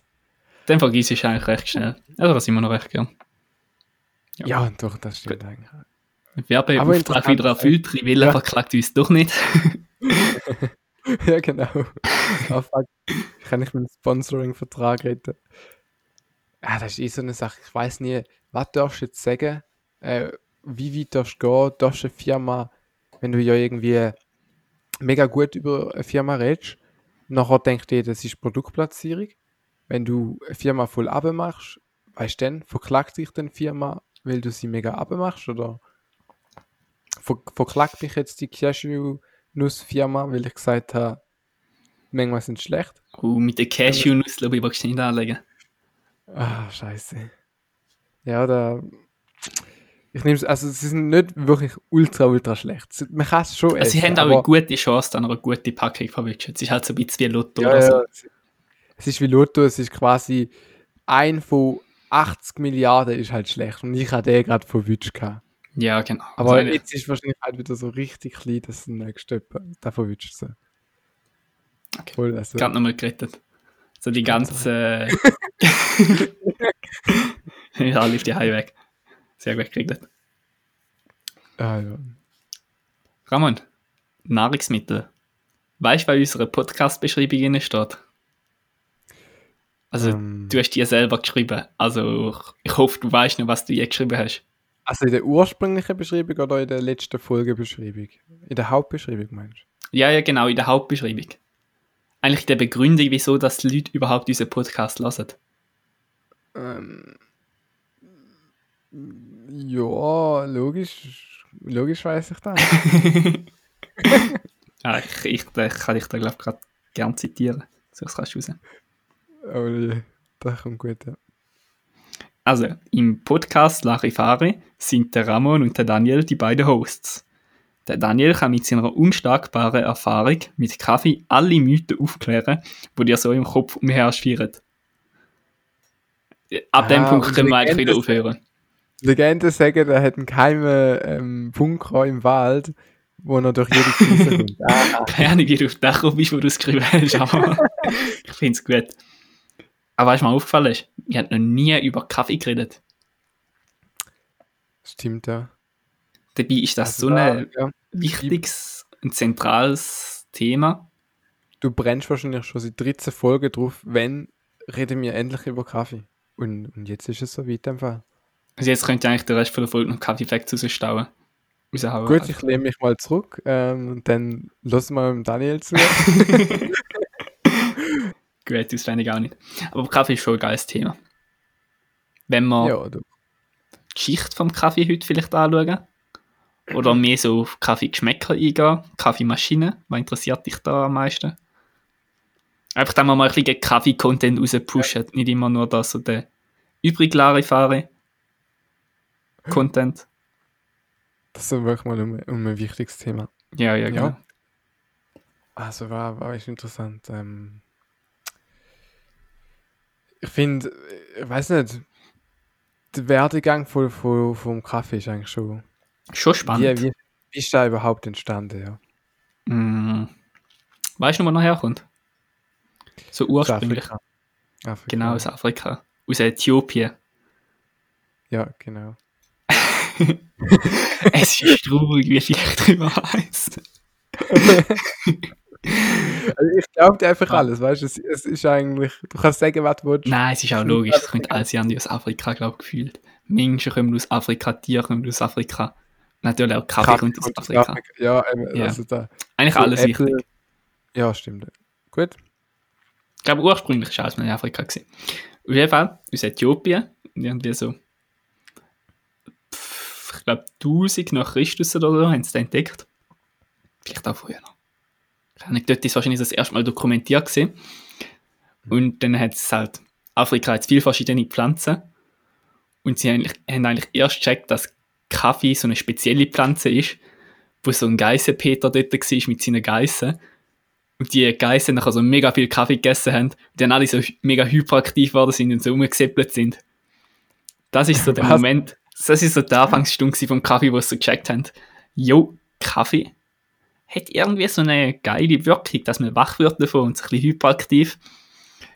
Dann vergisst es eigentlich recht schnell. Also das immer noch recht gern. Ja. Ja, doch, das stimmt eigentlich. Aber Werbeauftrag wieder erfüllt, Rivella Ja. verklagt uns doch nicht. ja, genau. Ah, fuck. Kann ich meinen Sponsoring-Vertrag retten? Ja, das ist eh so eine Sache. Ich weiß nie, was darfst du jetzt sagen? Äh, wie weit darfst du gehen? Darfst du eine Firma, wenn du ja irgendwie mega gut über eine Firma redest, nachher denkt ihr, das ist Produktplatzierung. Wenn du eine Firma voll abmachst, weißt du dann, verklagt dich die Firma, weil du sie mega abmachst? Oder ver verklagt mich jetzt die Cashew-Nuss-Firma, weil ich gesagt habe, manchmal sind sie schlecht? Und mit der Cashew-Nuss, glaube ich, magst du nicht anlegen. Ah, scheiße. Ja, da. Ich nehme es, also sie sind nicht wirklich ultra, ultra schlecht. Sie- Man kann es schon Also sie essen, haben auch aber- eine gute Chance, dann eine gute Packung verwischen. Es ist halt so ein bisschen wie Lotto ja, oder so. ja, es- ist wie Lotto, es ist quasi ein von 80 Milliarden ist halt schlecht. Und ich hatte den gerade verwünscht. gehabt. Ja, genau. Aber also, jetzt ist wahrscheinlich halt wieder so richtig klein, dass der nächste da verwünscht sie. Okay. Voll, also, gerade nochmal gerettet. So die ganze. ja, lief die High weg. Sehr gut geregelt. ah, ja. Ramon, Nahrungsmittel. Weißt du, was in unserer Podcast-Beschreibung steht? Also, Ähm, du hast die ja selber geschrieben. Also, ich hoffe, du weißt noch, was du hier geschrieben hast. also in der ursprünglichen Beschreibung oder in der letzten Folgebeschreibung? In der Hauptbeschreibung meinst du? Ja, ja, genau, in der Hauptbeschreibung. Eigentlich der Begründung, wieso dass die Leute überhaupt unseren Podcast hören. Ähm, ja, logisch. Logisch weiß ich das. Ja, ich, ich, ich kann dich da, glaube ich, gerade gern zitieren. So, das kannst du raus. Aber ja, das kommt gut, ja. Also, im Podcast Larifari sind der Ramon und der Daniel die beiden Hosts. Der Daniel kann mit seiner unschlagbaren Erfahrung mit Kaffee alle Mythen aufklären, die dir so im Kopf umherschwirren. Ab dem Ah, Punkt und können wir eigentlich Legende- wieder aufhören. Legenden sagen, er hat einen geheimen ähm, Bunker im Wald, wo er durch jede Krise kommt. Ah, Keine Ahnung, wie du auf Dach bist, wo du es geschrieben hast, aber ich finde es gut. Aber was mir aufgefallen ist, wir haben noch nie über Kaffee geredet. stimmt, ja. Dabei ist das Also so ein ja. wichtiges, ein zentrales Thema. Du brennst wahrscheinlich schon seit 13 Folgen drauf, wenn reden wir endlich über Kaffee. Und, und jetzt ist es so weit im Fall. Also jetzt könnt ihr eigentlich den Rest von der Folge noch Kaffee-Facts rausstauen. Gut, ich lehne mich mal zurück ähm, und dann lassen wir dem Daniel zu. Fände ich auch nicht. Aber Kaffee ist schon ein geiles Thema. Wenn wir ja, die Geschichte vom Kaffee heute vielleicht anschauen, oder mehr so auf Kaffeegeschmäcker eingehen, Kaffeemaschine, was interessiert dich da am meisten? Einfach, dass wir mal ein bisschen Kaffee-Content rauspushen, nicht immer nur das so der übrig Larifari Content. Das ist wirklich mal um, um ein wichtiges Thema. Ja, ja, genau. Ja. Also war, war echt interessant. Ähm, ich finde, ich weiß nicht, der Werdegang von, von, vom Kaffee ist eigentlich schon. Schon Wie, spannend. wie, wie ist da überhaupt entstanden? Ja? Mm. Weißt du wo er herkommt? So ursprünglich. Afrika. Afrika. Genau, aus Afrika. Aus Äthiopien. Ja, genau. es ist traurig, wie viel ich darüber weiss. Also ich glaube dir einfach alles, weißt du? Es, es ist eigentlich, du kannst sagen, was du willst. Nein, es ist auch logisch. Es kommt alles an aus Afrika, glaube ich, gefühlt. Menschen kommen aus Afrika, Tiere kommen aus Afrika. Natürlich auch Kaffee kommt aus kommt Afrika. Ja, eben, Ja. also da. Eigentlich so alles Äpfel- wichtig. Ja, stimmt. Gut. Ich glaube, ursprünglich war alles in Afrika. Gewesen. Auf jeden Fall, aus Äthiopien, irgendwie so, ich glaube, 1000 nach Christus oder so, haben sie entdeckt. Vielleicht auch früher noch. Dort ist wahrscheinlich das erste Mal dokumentiert gewesen. Und dann hat es halt, Afrika hat viele verschiedene Pflanzen. Und sie haben eigentlich, haben eigentlich erst gecheckt, dass Kaffee so eine spezielle Pflanze ist, wo so ein Geissenpeter dort war mit seinen Geissen und die Geissen nachher so mega viel Kaffee gegessen haben und dann alle so mega hyperaktiv geworden sind und so rumgesäppelt sind. Das ist so der Was? Moment, das ist so die Anfangsstunde vom Kaffee, wo sie so gecheckt haben, jo, Kaffee hat irgendwie so eine geile Wirkung, dass man wach wird davon und sich ein bisschen hyperaktiv.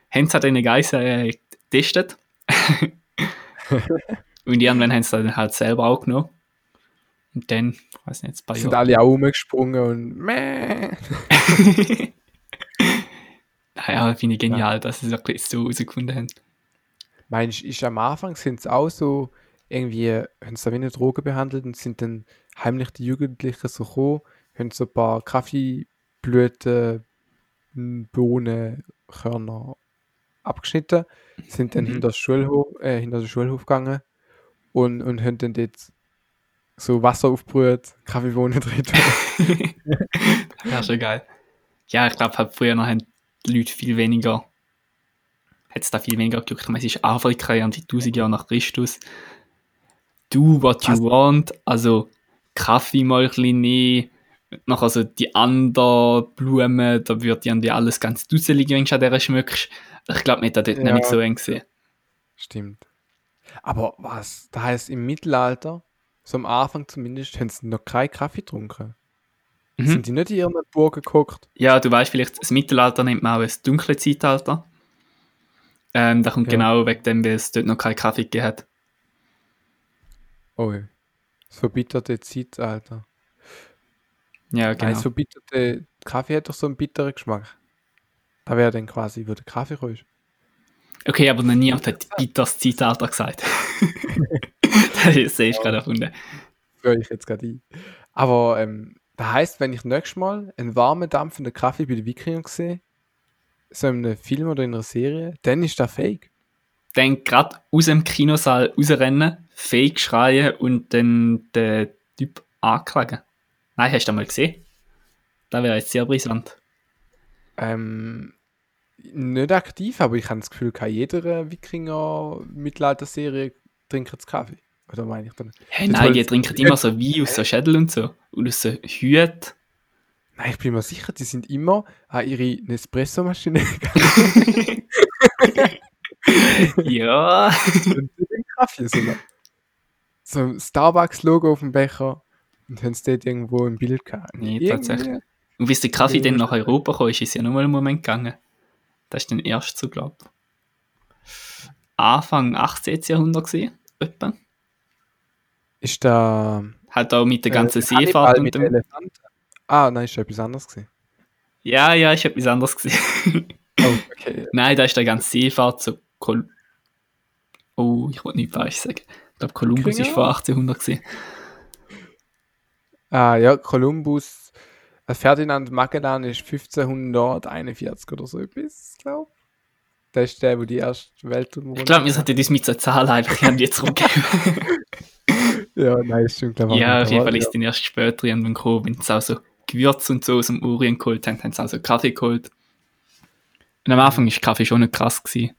Haben sie an diesen Geissen äh, getestet. und irgendwann haben sie dann halt selber auch genommen. Und dann, ich weiß nicht, paar Sind Jahre. alle auch rumgesprungen und meh. Naja, finde ich genial, dass sie es wirklich so herausgefunden haben. Meinst du, ist am Anfang sind es auch so, irgendwie, haben sie da wie eine Droge behandelt und sind dann heimlich die Jugendlichen so gekommen, haben so ein paar Kaffeeblüten, m, Bohnen, Körner abgeschnitten, sind dann Mhm. hinter, das Schulhof, äh, hinter den Schulhof gegangen und, und haben dann dort so Wasser aufgebrüht, Kaffeebohnen drin. Ja, schon geil. Ja, ich glaube, halt früher noch haben die Leute viel weniger, hat es da viel weniger gejuckt. Ich meine, es ist Afrika, ja, die 1000 Jahre nach Christus. Do what you Was? want, also Kaffee mal ein bisschen nehmen, noch also die anderen Blumen, da wird irgendwie alles ganz dusselig, wenn du an der schmückst. Ich glaube, nicht, da dort Ja. nämlich so eng gesehen. Stimmt. Aber was? Das heißt, im Mittelalter, so am Anfang zumindest, haben sie noch keinen Kaffee getrunken. Mhm. Sind die nicht in ihren Burgen geguckt? Ja, du weißt vielleicht, das Mittelalter nennt man auch das dunkle Zeitalter. Ähm, da kommt Ja. genau wegen dem, weil es dort noch keinen Kaffee gegeben hat. Oh, das verbitterte Zeitalter. Ja, genau. das verbitterte Kaffee hat doch so einen bitteren Geschmack. Da wäre dann quasi, wo der Kaffee ist. Okay, aber noch niemand hat bitteres Zeitalter gesagt. das sehe ich gerade erfunden. Führe ich jetzt gerade ein. Aber ähm, das heisst, wenn ich nächstes Mal einen warmen, dampfenden Kaffee bei den Wikingern sehe, so in einem Film oder in einer Serie, dann ist das fake. Dann gerade aus dem Kinosaal rausrennen, fake schreien und dann den Typ anklagen. Nein, hast du das mal gesehen? Das wäre jetzt sehr brisant. Ähm, nicht aktiv, aber ich habe das Gefühl, kann jeder Wikinger-Mittelalter-Serie trinkt jetzt Kaffee. Oder meine ich dann? Hey, nein, wollen die trinken immer so Wein aus so Schädel und so. Und aus so Hüten. Nein, ich bin mir sicher, die sind immer an ihre Nespresso-Maschine gegangen ja. und den Kaffee sondern so ein Starbucks-Logo auf dem Becher und haben es dort irgendwo im Bild gehabt. Nee, Irgendwie- tatsächlich. Und bis der Kaffee dann nach Europa kam, ist es ja nochmal einen Moment gegangen. Das ist dann erst so, glaube ich. Anfang 18. Jahrhundert gesehen, etwa. Ist da Hat auch mit der ganzen äh, Seefahrt und mit dem. Elefanten? Ah, nein, ist etwas anderes gewesen. Ja, ja, ich habe etwas anderes gesehen. Oh, okay. Nein, da ist der ganze Seefahrt so. Kol oh, ich wollte nicht falsch sagen. Ich glaube, Kolumbus ist vor 1800 gesehen. Ah, ja, Kolumbus, äh, Ferdinand Magellan ist 1541 oder so etwas, glaube ich. Der ist der, wo die erste Weltumrundung... Ich glaube, wir sollten das mit so Zahlen einfach irgendwie zurückgeben. Ja, nein, das stimmt, glaube ich. ja, auf jeden Fall ist dann erst später irgendwann gekommen, wenn sie auch so Gewürze und so aus dem Orient geholt haben, haben sie auch so Kaffee geholt. Und am Anfang war Kaffee schon nicht krass. Gewesen.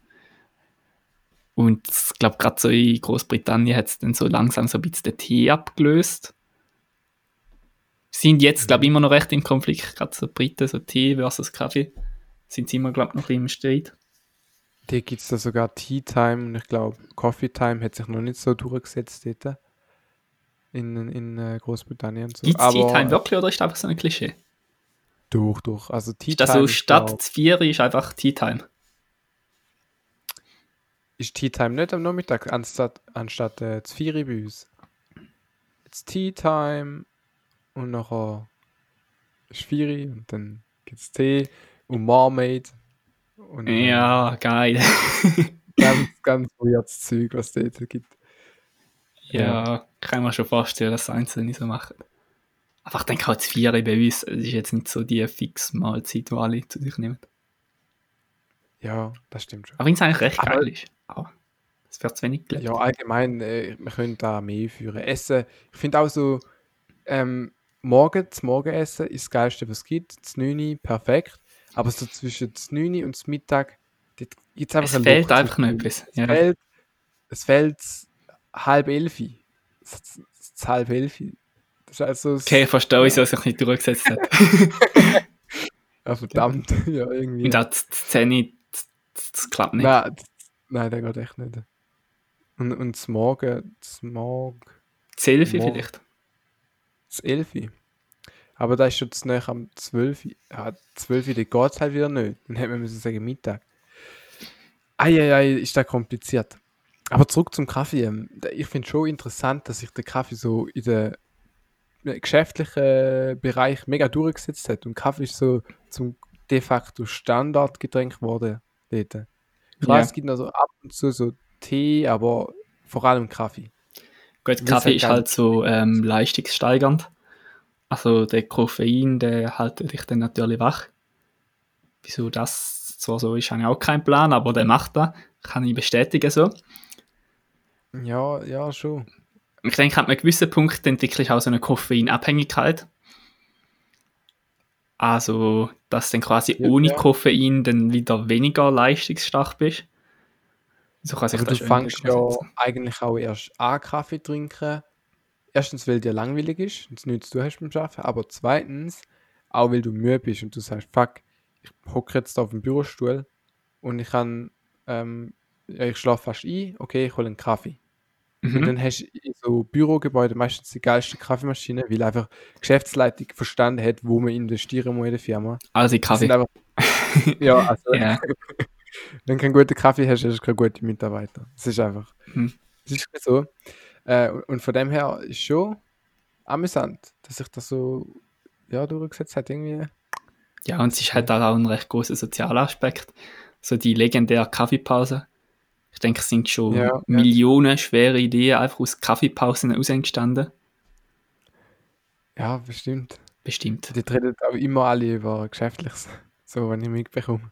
Und ich glaube, gerade so in Großbritannien hat es dann so langsam so ein bisschen den Tee abgelöst. Sind jetzt, glaube ich, immer noch recht im Konflikt, gerade so Briten, so Tee versus Kaffee. Sind sie immer, glaube ich, noch im Streit. Hier gibt es da sogar Tea Time und ich glaube, Coffee Time hat sich noch nicht so durchgesetzt dort. In, in äh, Großbritannien. So. Gibt es Tea Time wirklich oder ist das einfach so ein Klischee? Durch, durch. Also Tea Ist das Time so, statt glaub- das Vier ist einfach Tea Time? ist Tea Time nicht am Nachmittag anstatt, anstatt äh, das Vieri bei uns. Jetzt Tea Time und nachher Vieri und dann gibt es Tee und Marmaid. Und Ja, geil. ganz, ganz weirdes Zeug, was es dort gibt. Ja, kann man schon vorstellen, dass Einzelne so machen. Aber ich denke halt, das Vier bei uns, es ist jetzt nicht so die fix Mahlzeit, die alle zu sich nehmen. Ja, das stimmt schon. Aber wenn es eigentlich recht Aber- geil ist. Aber es wird zu wenig gelebt. Ja, allgemein, äh, wir können da mehr führen. Essen, ich finde auch so, ähm, morgen, das Morgenessen ist das Geilste, was es gibt. Das 9 perfekt. Aber so zwischen das 9 und das Mittag, dort gibt es einfach es fehlt einfach noch etwas. Es Ja. fehlt, es fehlt halb elf. Es es- halb elf. Das ist also das- Okay, ich verstehe, wieso es sich nicht durchgesetzt hat. Ja, verdammt. ja, irgendwie. Und auch die Szene, das, das klappt nicht. Nein, das- nein, der geht echt nicht. Und, und das Morgen, das Morgen, Zelfi Morgen. vielleicht. Das 11. Aber da ist schon zu nahe am 12. Ja, 12. da geht es halt wieder nicht. Dann hätte man müssen sagen Mittag. Eieiei, ist da kompliziert. Aber zurück zum Kaffee. ähm, Ich finde schon interessant, dass sich der Kaffee so in den äh, geschäftlichen Bereich mega durchgesetzt hat. Und Kaffee ist so zum de facto Standardgetränk geworden. Dort. Klar, Ja. es gibt noch so ab und zu so Tee, aber vor allem Kaffee. Gut, Kaffee halt ist halt so ähm, leistungssteigernd. Also der Koffein, der hält dich dann natürlich wach. Wieso das zwar so ist, habe ich auch keinen Plan, aber der macht das. Kann ich bestätigen so. Ja, ja, schon. Ich denke, ab einem gewissen Punkt entwickle ich auch so eine Koffeinabhängigkeit. Also, dass dann quasi Ja, ohne ja. Koffein dann wieder weniger leistungsstark bist. So kann sich Aber das du fängst ja eigentlich auch erst an Kaffee trinken. Erstens, weil dir langweilig ist und es nichts zu hast beim Arbeiten. Aber zweitens, auch weil du müde bist und du sagst, fuck, ich hocke jetzt auf dem Bürostuhl und ich kann, ähm, ja, ich schlafe fast ein, okay, ich hole einen Kaffee. Und Mhm. dann hast du in so Bürogebäude meistens die geilste Kaffeemaschine, weil einfach Geschäftsleitung verstanden hat, wo man investieren muss in der Firma. Also, Kaffee. einfach, ja, also. wenn du keinen guten Kaffee hast, hast du keine guten Mitarbeiter. Das ist einfach. Hm. Das ist so. Äh, und- von dem her ist schon amüsant, dass sich das so ja, durchgesetzt hat. Irgendwie. Ja, und es ist halt auch ein recht großer sozialer Aspekt. So die legendäre Kaffeepause. Ich denke, es sind schon Ja, ja. Millionen schwere Ideen einfach aus Kaffeepausen entstanden. Ja, bestimmt. Bestimmt. Die reden auch immer alle über Geschäftliches. So, wenn ich mitbekomme.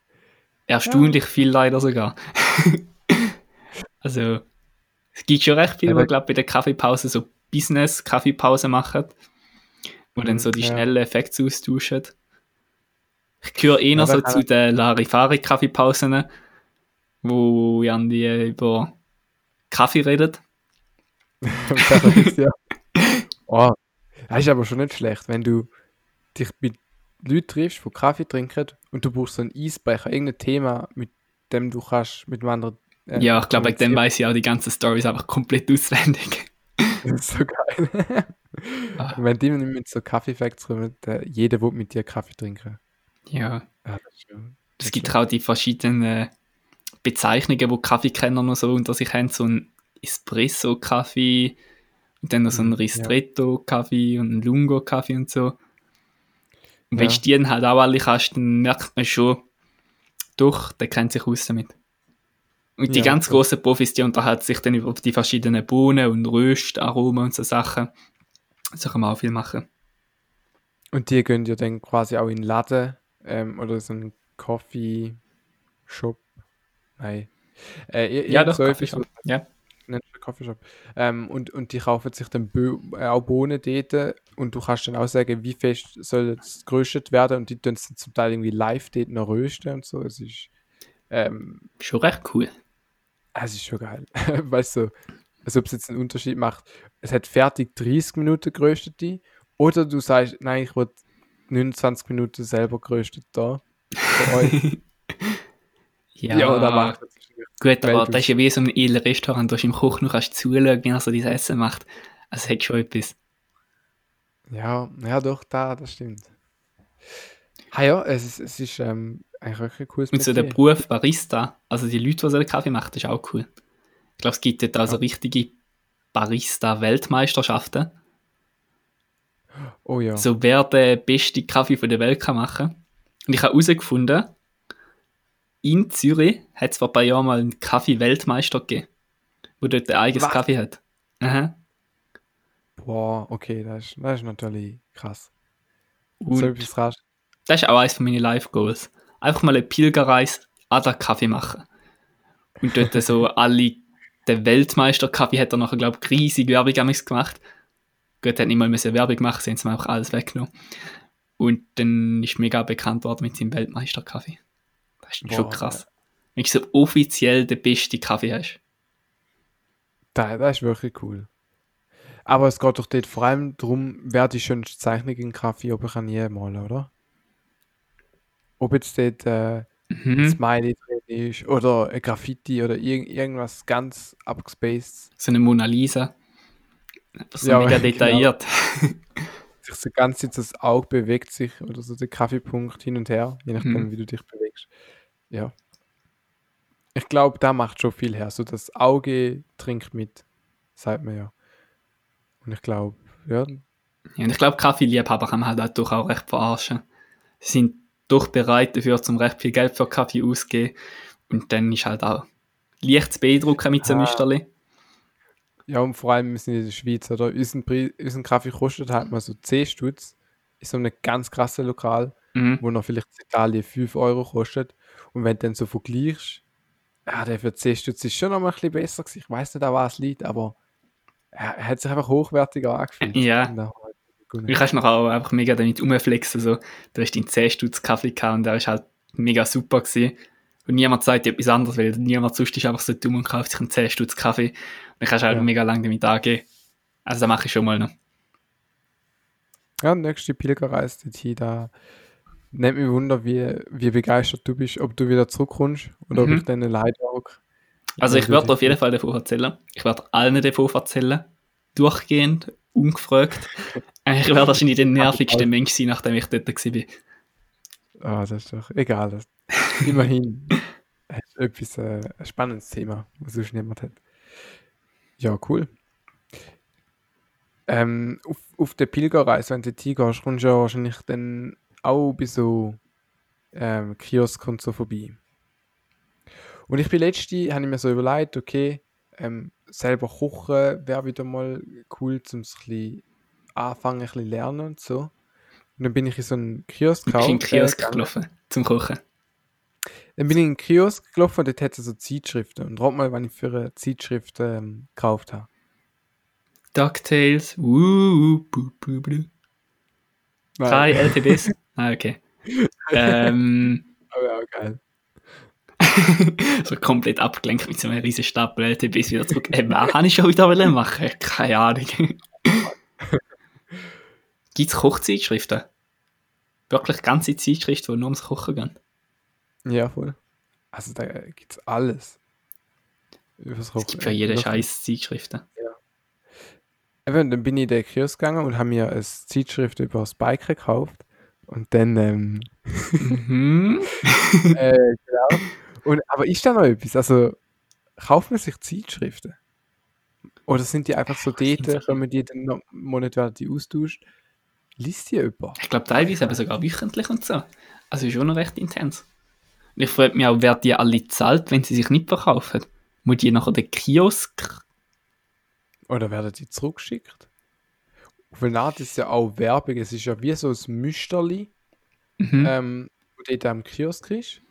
Erstaunlich viel leider sogar. also, es gibt schon recht viele, Aber- die, glaube bei der Kaffeepause so Business-Kaffeepause machen. Wo dann Mhm, so die ja. schnellen Effekte austauschen. Ich gehöre eher Ja, so zu den Larifari-Kaffeepausen, wo Jan die über Kaffee redet. Ja. Oh, das ist aber schon nicht schlecht, wenn du dich mit Leuten triffst, die Kaffee trinken und du brauchst so einen Eisbecher, irgendein Thema, mit dem du kannst mit einem anderen. äh, Ja, ich glaube, wegen dem weiß ich auch die ganzen Stories einfach komplett auswendig. Das ist so geil. Ah. Wenn die mit so Kaffee-Facts kommen, der, jeder will mit dir Kaffee trinken. Ja, Ja, schon. es gibt auch die verschiedenen Bezeichnungen, wo Kaffeekenner noch so unter sich haben, so ein Espresso-Kaffee und dann noch so ein Mhm. Ristretto-Kaffee und ein Lungo-Kaffee und so. Und wenn Ja. du die halt auch alle kannst, dann merkt man schon, doch, der kennt sich aus damit. Und die Ja, ganz voll. großen Profis, die unterhalten sich dann über die verschiedenen Bohnen und Röstaromen und so Sachen. So kann man auch viel machen. Und die gehen ja dann quasi auch in den Laden ähm, oder so einen Coffee-Shop. Nein. Äh, Ja, doch, so etwas, Kaffeeshop. Ja. Nennt man Coffeeshop. Ähm, und, und die kaufen sich dann Bö äh, auch Bohnen dort und du kannst dann auch sagen, wie fest soll es geröstet werden und die tun es zum Teil irgendwie live dort noch rösten und so. Es ist, ähm, Schon recht cool. es ist schon geil. weißt du, als ob es jetzt einen Unterschied macht. Es hat fertig 30 Minuten geröstete oder du sagst, nein, ich will 29 Minuten selber geröstet da. Für euch. Ja, da macht es gut, aber das ist ja wie so ein edles Restaurant, du hast im Koch noch kannst zuschauen, wie er so dein Essen macht. Also hat schon etwas. Ja, ja doch, da, das stimmt. Ah ja, es ist, es ist ähm, eigentlich wirklich ein cooles Und so der. Beruf Barista, also die Leute, die so den Kaffee machen, das ist auch cool. Ich glaube, es gibt dort also Ja. richtige Barista-Weltmeisterschaften. Oh ja. So wer den besten Kaffee von der Welt kann machen. Und ich habe herausgefunden, in Zürich hat es vor ein paar Jahren mal einen Kaffee-Weltmeister gegeben, wo dort ein eigenes Was? Kaffee hat. Aha. Boah, okay, das ist, das ist natürlich krass. Und so etwas rasch. Das ist auch eines von meinen Life-Goals. Einfach mal eine Pilgerreise an den Kaffee machen. Und dort so alle, der Weltmeister-Kaffee hat er nachher, glaube ich, riesig Werbung gemacht. Gut, hat nicht mal müssen Werbung machen, sie haben es mir einfach alles weggenommen. Und dann ist mega bekannt worden mit seinem Weltmeister-Kaffee. Das ist dann schon Boah, krass. Wenn du so offiziell den besten Kaffee hast. Das, das ist wirklich cool. Aber es geht doch dort vor allem darum, wer die schönste Zeichnung in Kaffee oben kann je malen, oder? Ob jetzt dort äh, Mhm. Smiley drin ist. Oder ein Graffiti oder irg irgendwas ganz abgespaced. So eine Mona Lisa. Einfach so Ja, mega genau. detailliert. Sich so ganz jetzt das Auge bewegt sich oder so der Kaffeepunkt hin und her, je nachdem, Mhm. wie du dich bewegst. Ja. Ich glaube, da macht schon viel her. So das Auge trinkt mit, sagt man ja. Und ich glaube, ja, Ja, und ich glaube, Kaffeeliebhaber kann man halt auch durch auch recht verarschen. Sie sind doch bereit dafür, zum recht viel Geld für Kaffee auszugeben. Und dann ist halt auch leicht zu beeindrucken mit so einem Ah. Müsterli. Ja, und vor allem wir sind in der Schweiz, oder? Unser Kaffee kostet halt mal so 10 Stutz. Ist so ein ganz krasses Lokal, Mhm. wo noch vielleicht in Italien 5 Euro kostet. Und wenn du dann so vergleichst, ja, der für 10 Stutz ist schon noch mal ein bisschen besser gewesen. Ich weiß nicht, an was es liegt, aber er, hat sich einfach hochwertiger angefühlt. Ja. Du kannst noch auch einfach mega damit rumflexen. So. Du hast deinen 10 Stutz Kaffee gehabt und der ist halt mega super gewesen. Und niemand sagt dir etwas anderes, weil niemand sonst ist einfach so dumm und kauft sich einen 10 Stutz Kaffee. Und dann kannst du halt Ja. mega lange damit angehen. Also, das mache ich schon mal noch. Ja, nächste Pilgerreise dorthin, da nimmt mich Wunder, wie, wie begeistert du bist, ob du wieder zurückkommst oder Mhm. ob ich dann alleine hocke. Also ich werde auf jeden Fall davon erzählen. Ich werde allen davon erzählen. Durchgehend, ungefragt. Ich werde wahrscheinlich der nervigste Mensch sein, nachdem ich dort war. Ah, das ist doch egal. Das, immerhin es ist etwas äh, ein spannendes Thema, was sonst niemand hat. Ja, cool. Ähm, auf, auf der Pilgerreise, wenn du dorthin gehst, kommst du ja wahrscheinlich dann auch bei so ähm, Kiosk und so vorbei. Und ich bin letzte, habe ich mir so überlegt, okay, ähm, selber kochen wäre wieder mal cool, um es ein bisschen anfangen, ein bisschen lernen und so. Und dann bin ich in so einen Kiosk Ich bin in äh, Kiosk gegangen. gelaufen, zum Kochen. Dann bin ich in den Kiosk gelaufen und dort hat es so Zeitschriften. Und rat mal, wann ich für eine Zeitschrift ähm, gekauft habe. DuckTales, wuh, bu, bu, bu. Drei LTBs. ah, okay. ähm, Aber ja, geil. so komplett abgelenkt mit so einem riesen Stapel LTBs wieder zurück. Äh, was habe ich schon wieder machen? Keine Ahnung. Gibt es Kochzeitschriften? Wirklich ganze Zeitschriften, die nur ums Kochen gehen? Ja, voll. Also da gibt es alles. Übers Es gibt für jeden Scheiß Zeitschriften. Eben, dann bin ich in den Kiosk gegangen und habe mir eine Zeitschrift über das Biken gekauft. Und dann, ähm, Mhm. äh, genau. Und, aber ist da noch etwas? Also, kauft man sich Zeitschriften? Oder sind die einfach so dort, wenn man die dann noch Monat werden die austauscht? Liest die jemand? Ich glaube, teilweise eben sogar wöchentlich und so. Also schon noch recht intens. Und ich frage mich auch, wer die alle zahlt, wenn sie sich nicht verkaufen. Muss die nachher den Kiosk. Oder werden die zurückgeschickt? Auf eine Art ist ja auch Werbung. Es ist ja wie so ein Müsterli, Mhm. ähm, wo du dort am Kiosk ist.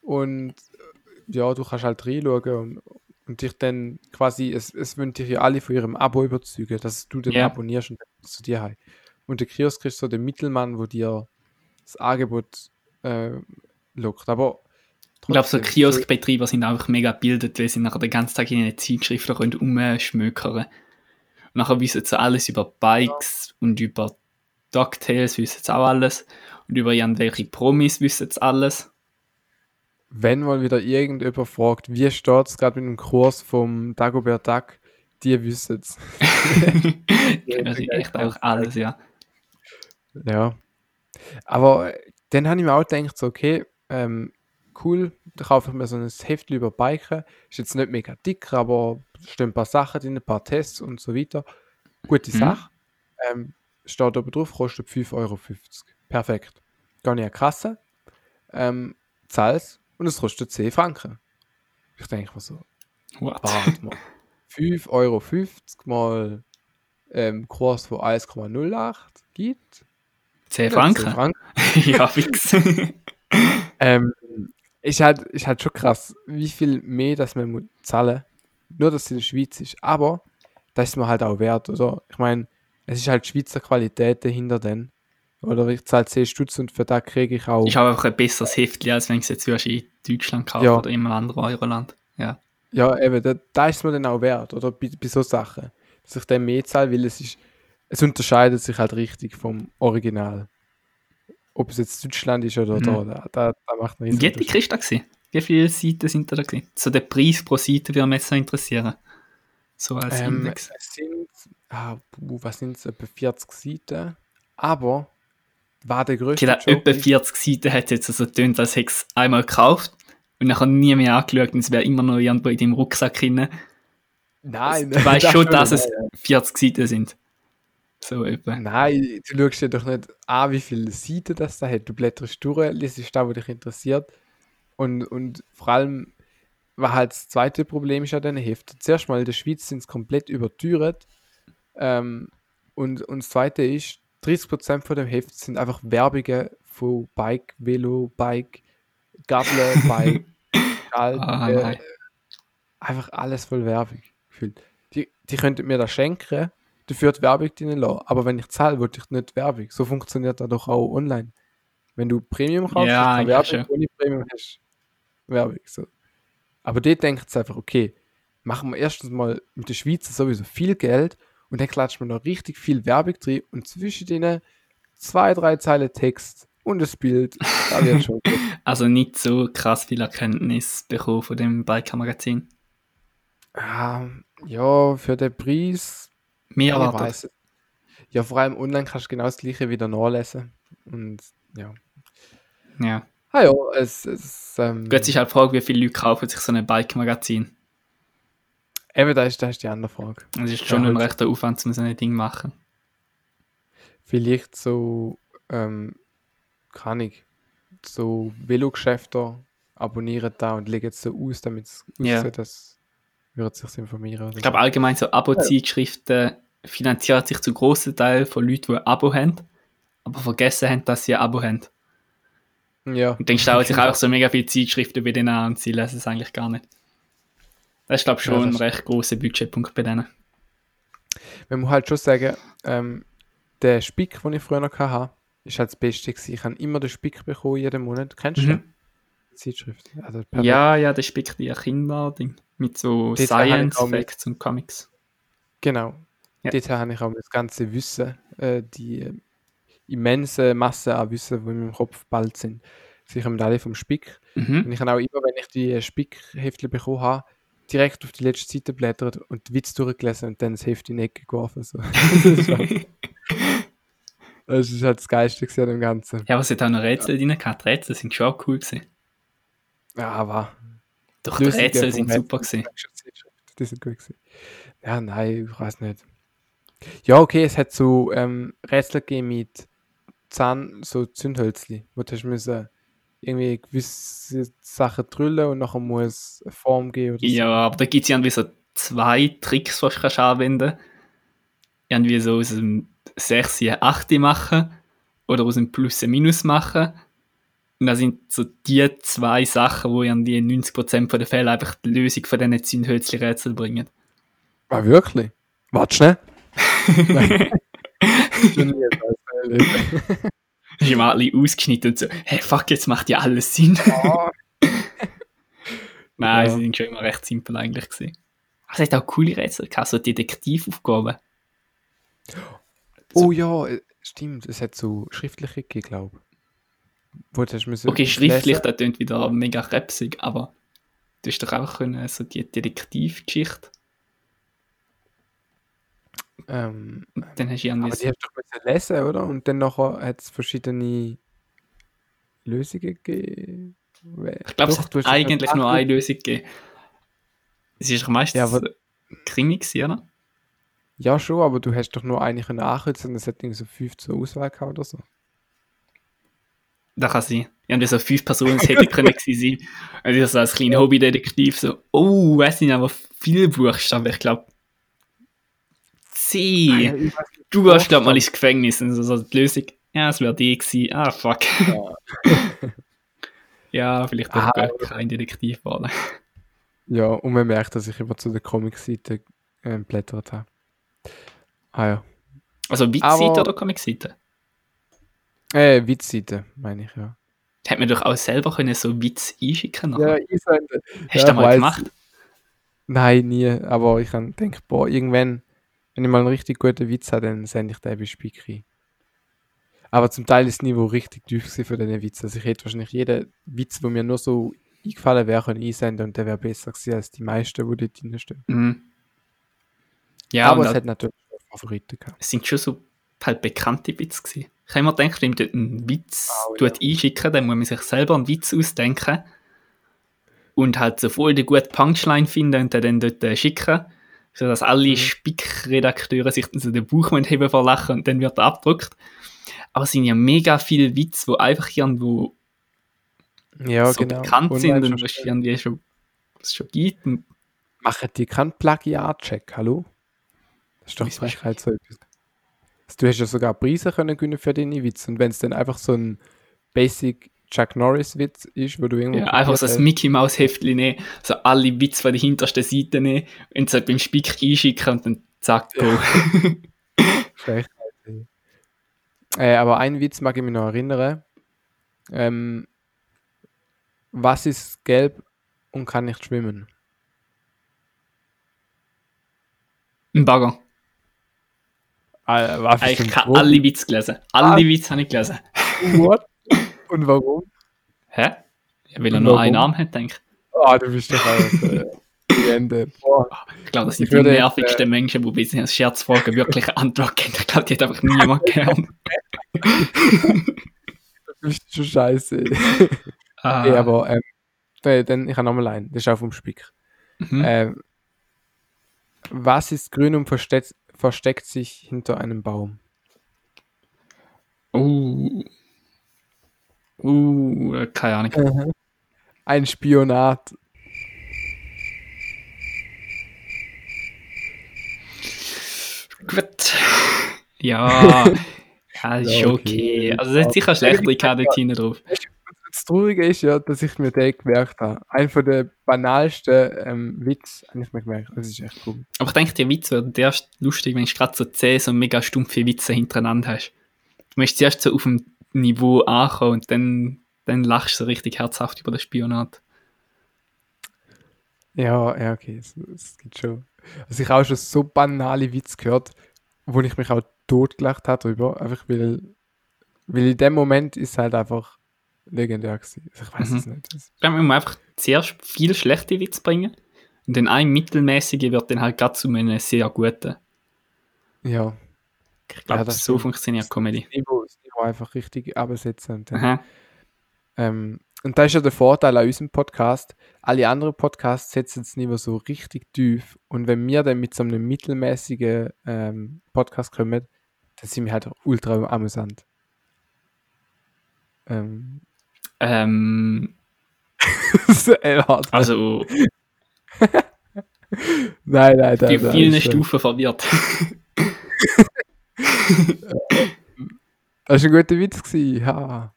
Und äh, ja, du kannst halt reinschauen und, und dich dann quasi, es, es wollen dich ja alle von ihrem Abo überzeugen, dass du den Ja. abonnierst und zu dir heim. Und der Kiosk ist so der Mittelmann, wo dir das Angebot äh, lockt. Aber ich glaube, so Kioskbetreiber sind einfach mega gebildet, weil sie nachher den ganzen Tag in eine Zeitschriften können umschmökern. Und nachher wissen sie alles über Bikes und über DuckTales wissen sie auch alles. Und über irgendwelche Promis wissen sie alles. wenn mal wieder irgendjemand fragt, wie steht es gerade mit dem Kurs vom Dagobert Duck, die wissen es. Kennen sie echt auch alles, ja. Ja. Aber äh, dann habe ich mir auch gedacht, so, okay, ähm, cool, da kaufe ich mir so ein Heftchen über Biken. Ist jetzt nicht mega dick, aber stehen ein paar Sachen drin, ein paar Tests und so weiter. Gute Mhm. Sache. Ähm, steht oben drauf, kostet 5,50 Euro. Perfekt. Ich an die Kasse, ähm, zahl's und es kostet 10 Franken. Ich denke mir so, What? warte mal. 5,50 Euro mal ähm, Kurs von 1,08 gibt. 10 Ja, 10 Franken? Franken. ja, fix. Ähm, ist halt, ist halt schon krass, wie viel mehr das man muss zahlen Nur, dass es in der Schweiz ist. Aber das ist mir halt auch wert, oder? Ich meine, es ist halt Schweizer Qualität dahinter dann. Oder ich zahle 10 Stutz und für das kriege ich auch. Ich habe einfach ein besseres Heftchen, als wenn ich es jetzt in Deutschland kaufe Ja. oder in einem anderen Euroland. Ja. Ja, eben, da, da ist es mir dann auch wert, oder? Bei, bei so Sachen. Dass ich dann mehr zahle, weil es ist, es unterscheidet sich halt richtig vom Original. Ob es jetzt Deutschland ist oder Mhm. da, da, da, macht man Wie hat die Christa gesehen? Wie viele Seiten sind da gewesen? So der Preis pro Seite würde mich noch interessieren. So als Ähm, Index. es sind, ah, was sind es, etwa 40 Seiten. Aber war der größte da Joke etwa ist- 40 Seiten hat jetzt so getönt, als hätte ich es einmal gekauft und dann nie mehr angeschaut und es wäre immer noch irgendwo in deinem Rucksack drin. Nein, Du weißt schon, schon, dass es nein, 40 Seiten sind. So etwa. Nein, du schaust dir doch nicht an, wie viele Seiten das da hat. Du blätterst durch, liest da, was dich interessiert. Und, und vor allem, was halt das zweite Problem ist an diesen Heften. Zuerst mal in der Schweiz sind es komplett überteuert. Ähm, und, und das zweite ist, 30% von dem Heft sind einfach Werbungen von Bike, Velo, Bike, Gabel, Bike, Schalt, Ah, äh, einfach alles voll Werbung gefühlt. Die, die könnten mir das schenken, dafür die Werbung drin lassen. Aber wenn ich zahle, wollte ich nicht Werbung. So funktioniert das doch auch online. Wenn du Premium kaufst, Ja, hast du Werbung, ohne Premium hast Werbung. So. Aber die denkt es einfach, okay, machen wir erstens mal mit der Schweiz sowieso viel Geld und dann klatscht man noch richtig viel Werbung drin und zwischen denen zwei, drei Zeilen Text und das Bild, da wird schon gut. Also nicht so krass viel Erkenntnis bekommen von dem Biker-Magazin. Ah, ja, für den Preis Mehr erwartet. Ja, vor allem online kannst du genau das gleiche wieder nachlesen. Und ja. Ja. Ah ja, es, es ähm, Gut, es ist halt die Frage, wie viele Leute kaufen sich so ein Bike-Magazin. eben, da ist, da ist die andere Frage. Es ist schon Ja, ein halt. rechter Aufwand, um so ein Ding machen. Vielleicht so, ähm, kann ich, so Velogeschäfte abonnieren da und legen es so aus, damit es Ja. aussieht, dass würde sich informieren. Ich glaube allgemein so Abo-Zeitschriften finanziert sich zu grossen Teil von Leuten, die ein Abo haben, aber vergessen haben, dass sie ein Abo haben. Ja. Und dann stauen sich auch so mega viele Zeitschriften bei denen an und sie lesen es eigentlich gar nicht. Das ist, glaube ich, schon Ja, ein recht grosser Budgetpunkt bei denen. Man muss halt schon sagen, ähm, der Spick, den ich früher noch hatte, ist halt das Beste gewesen. Ich habe immer den Spick bekommen, jeden Monat. Kennst du Mhm. den? Zeitschrift. Also. Ja, ja, das spickt die Kinderding. Mit so Dort Science auch mit- Facts und Comics. Genau. Ja. Dort habe ich auch das ganze Wissen, äh, die immense Masse an Wissen, die in meinem Kopf bald sind. Sie kommen alle vom Spick. Mhm. Und ich habe auch immer, wenn ich die Spickheftchen bekommen habe, direkt auf die letzte Seite blättert und die Witz durchgelesen und dann das Heft in die Ecke geworfen. So. das, ist halt, das Geilste an dem Ganzen. Ja, aber es hat auch noch Rätsel drin gehabt. Rätsel sind schon cool gewesen. Ja, aber Doch, die Rätsel sind super gewesen. Die sind gut gewesen. Ja, nein, ich weiß nicht. Ja, okay, es hat so ähm, Rätsel gegeben mit Zahn, so Zündhölzli, wo du hast müssen irgendwie gewisse Sachen drüllen und nachher muss eine Form geben oder Ja, aber da gibt es irgendwie so zwei Tricks, die kannst anwenden kannst. Irgendwie so aus dem 6 ein 8 machen oder aus dem Plus Minus machen. Und das sind so die zwei Sachen, die irgendwie in 90% der Fälle einfach die Lösung von diesen Zündhölzli-Rätsel bringen. so. Ah, wirklich? Warte schnell. Ist immer alle ausgeschnitten und so, hey, fuck, jetzt macht ja alles Sinn. Ah, Nein, Ja. sie sind schon immer recht simpel eigentlich gewesen. Es hat auch coole Rätsel gehabt, so Detektivaufgaben. oh ja, äh, stimmt, es hat so schriftliche gegeben, glaube ich. Okay, schriftlich, lesen. das klingt wieder mega repsig, aber du hast doch auch können, so die Detektivgeschichte. Ähm, Dann hast du irgendwie aber die hast du doch lesen, oder? Und dann nachher hat es verschiedene Lösungen gegeben. ich glaube, es hat eigentlich nur eine Lösung gegeben. Es ist meistens Ja, aber- ja, Krimi gewesen, oder? Ja, schon, aber du hast doch nur eine können ankürzen und es hat irgendwie so fünf zur Auswahl gehabt oder so. Da kann sein. Irgendwie so fünf Personen, es hätte können sein. Und ich so als kleiner Hobbydetektiv so, oh, es sind aber viele Buchstaben, ich glaube Ich nicht, Du warst, glaube mal ins Gefängnis. Und so, so die Lösung, ja, es wäre die gewesen. Ah, fuck. ja, vielleicht doch Ah, kein Detektiv war. Ja, und man merkt, dass ich immer zu der Comic-Seite blättert habe. Ah ja. Also Witzseite oder Comicseite? Äh, Witzseite, meine ich, ja. Hätte man doch auch selber können so Witz einschicken Ja, können. einsenden. Hast ja, du das mal weiss. gemacht? Nein, nie. Aber ich gedacht, boah, irgendwann, wenn ich mal einen richtig guten Witz habe, dann sende ich den bei Speak rein. Aber zum Teil ist das Niveau richtig tief für diesen Witz. Also ich hätte wahrscheinlich jeden Witz, der mir nur so eingefallen wäre, können einsenden und der wäre besser gewesen als die meisten, die dort drinstehen. Mhm. Ja, Aber es hat natürlich auch Favoriten gehabt. es sind schon so halt bekannte Witze gewesen. Ich habe immer gedacht, wenn man dort einen Witz Oh, tut einschicken, dann muss man sich selber einen Witz ausdenken und halt so voll die gute Punchline finden und den dann dort äh, schicken, sodass alle Mhm. Spickredakteure sich dann so den Bauch müssen heben vor Lachen und dann wird er abgedruckt. Aber es sind ja mega viele Witze, die einfach irgendwo Ja, so genau. bekannt sind und was schnell. irgendwie schon, was schon gibt. Und Machen die keinen Plagiat-Check, hallo? Das ist doch? Frechheit so etwas. Also, du hast ja sogar Preise können gewinnen für deine Witze und wenn es dann einfach so ein Basic Chuck Norris Witz ist, wo du irgendwo ja, einfach so ein Mickey Maus Heftchen nehmen, so alle Witze von der hintersten Seite nehmen und so beim Spick einschicken und dann zack, go. ey. Äh, aber einen Witz mag ich mich noch erinnern. Ähm, was ist gelb und kann nicht schwimmen? Ein Bagger. Was Ich Profi? alle Witze gelesen. Alle Ah. Witze habe ich gelesen. What? Und warum? Hä? Ja, weil er nur einen Arm hat, denke ich. Oh, du bist doch äh, Legende. Boah. Ich glaube, das sind die jetzt, äh, nervigsten Menschen, die bei diesen Scherzfragen wirklich eine Antwort geben. Ich glaube, die hat einfach niemand gern. Du bist schon scheiße. Ah, Ja, aber ähm, äh, dann, ich habe nochmal einen. Das ist auch vom Spick. mhm. Ähm, was ist grün und versteckt, versteckt sich hinter einem Baum? Uh. Uh, keine Ahnung. Ein Spionat. Gut. Ja. Ja, ist Ja, okay. okay. Also, es hat sicher schlechter gehabt dort hinten drauf. Das Traurige ist ja, dass ich mir den gemerkt habe. Ein von der banalsten ähm, Witz habe ich mir gemerkt. Das ist echt cool. Aber ich denke, der Witz wird erst lustig, wenn du gerade so 10 so mega stumpfe Witze hintereinander hast. Du musst zuerst so auf dem Niveau ankommen und dann, dann lachst du richtig herzhaft über das Spionat. Ja, ja, okay. Es, es gibt schon. Also ich habe auch schon so banale Witze gehört, wo ich mich auch totgelacht habe drüber. Einfach weil, weil in dem Moment ist es halt einfach legendär gewesen. Also ich weiß Mhm. es nicht. Ich glaube, man muss einfach zuerst viel schlechte Witze bringen und dann ein mittelmäßige wird dann halt gerade zu einem sehr guten. ja. Ich glaube, Ja, das so funktioniert Comedy. Das Niveau, das Niveau einfach richtig absetzen. Und, dann, ähm, und da ist ja der Vorteil an unserem Podcast. Alle anderen Podcasts setzen das Niveau so richtig tief. Und wenn wir dann mit so einem mittelmäßigen ähm, Podcast kommen, dann sind wir halt auch ultra amüsant. Ähm, Ähm, äh, also, nein, nein, ich nein. bin nein, vielen Stufen verwirrt. Das war ein guter Witz. Gewesen. Ja.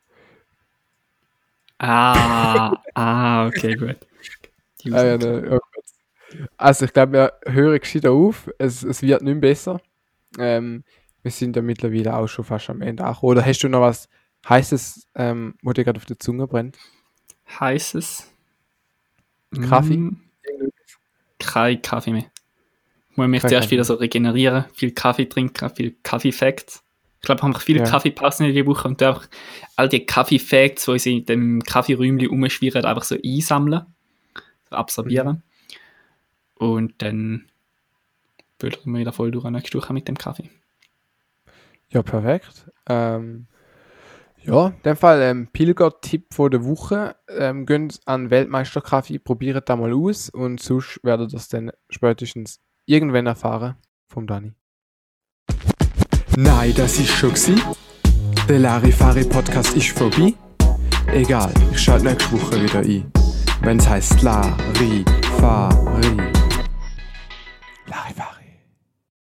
ah, ah, okay, gut. Ah, ja, ne, oh. Also ich glaube, wir hören gescheiter auf. Es, es wird nicht besser. Ähm, wir sind ja mittlerweile auch schon fast am Ende angekommen. Oder hast du noch was Heißes, ähm, wo dir gerade auf der Zunge brennt? heißes Kaffee? Mm, kein Kaffee mehr. Ich muss mich zuerst wieder so regenerieren, viel Kaffee trinken, viel Kaffee-Facts. Ich glaube, ich habe viele Ja. Kaffeepausen in der Woche und einfach all die Kaffee-Facts, die sie in dem Kaffeeräumchen rumschwirren, einfach so einsammeln, so absorbieren. Und dann böllern wir wieder voll durch nächste Woche mit dem Kaffee. Ja, perfekt. Ähm, ja, in dem Fall ähm, Pilger-Tipp von der Woche. Ähm, geht an Weltmeisterkaffee, probiert da mal aus und sonst werdet ihr das dann spätestens irgendwann erfahren vom Dani. Nein, das ist schon gewesen. Der Larifari-Podcast ist vorbei. Egal, ich schalte nächste Woche wieder ein. Wenn's heißt Larifari. Larifari.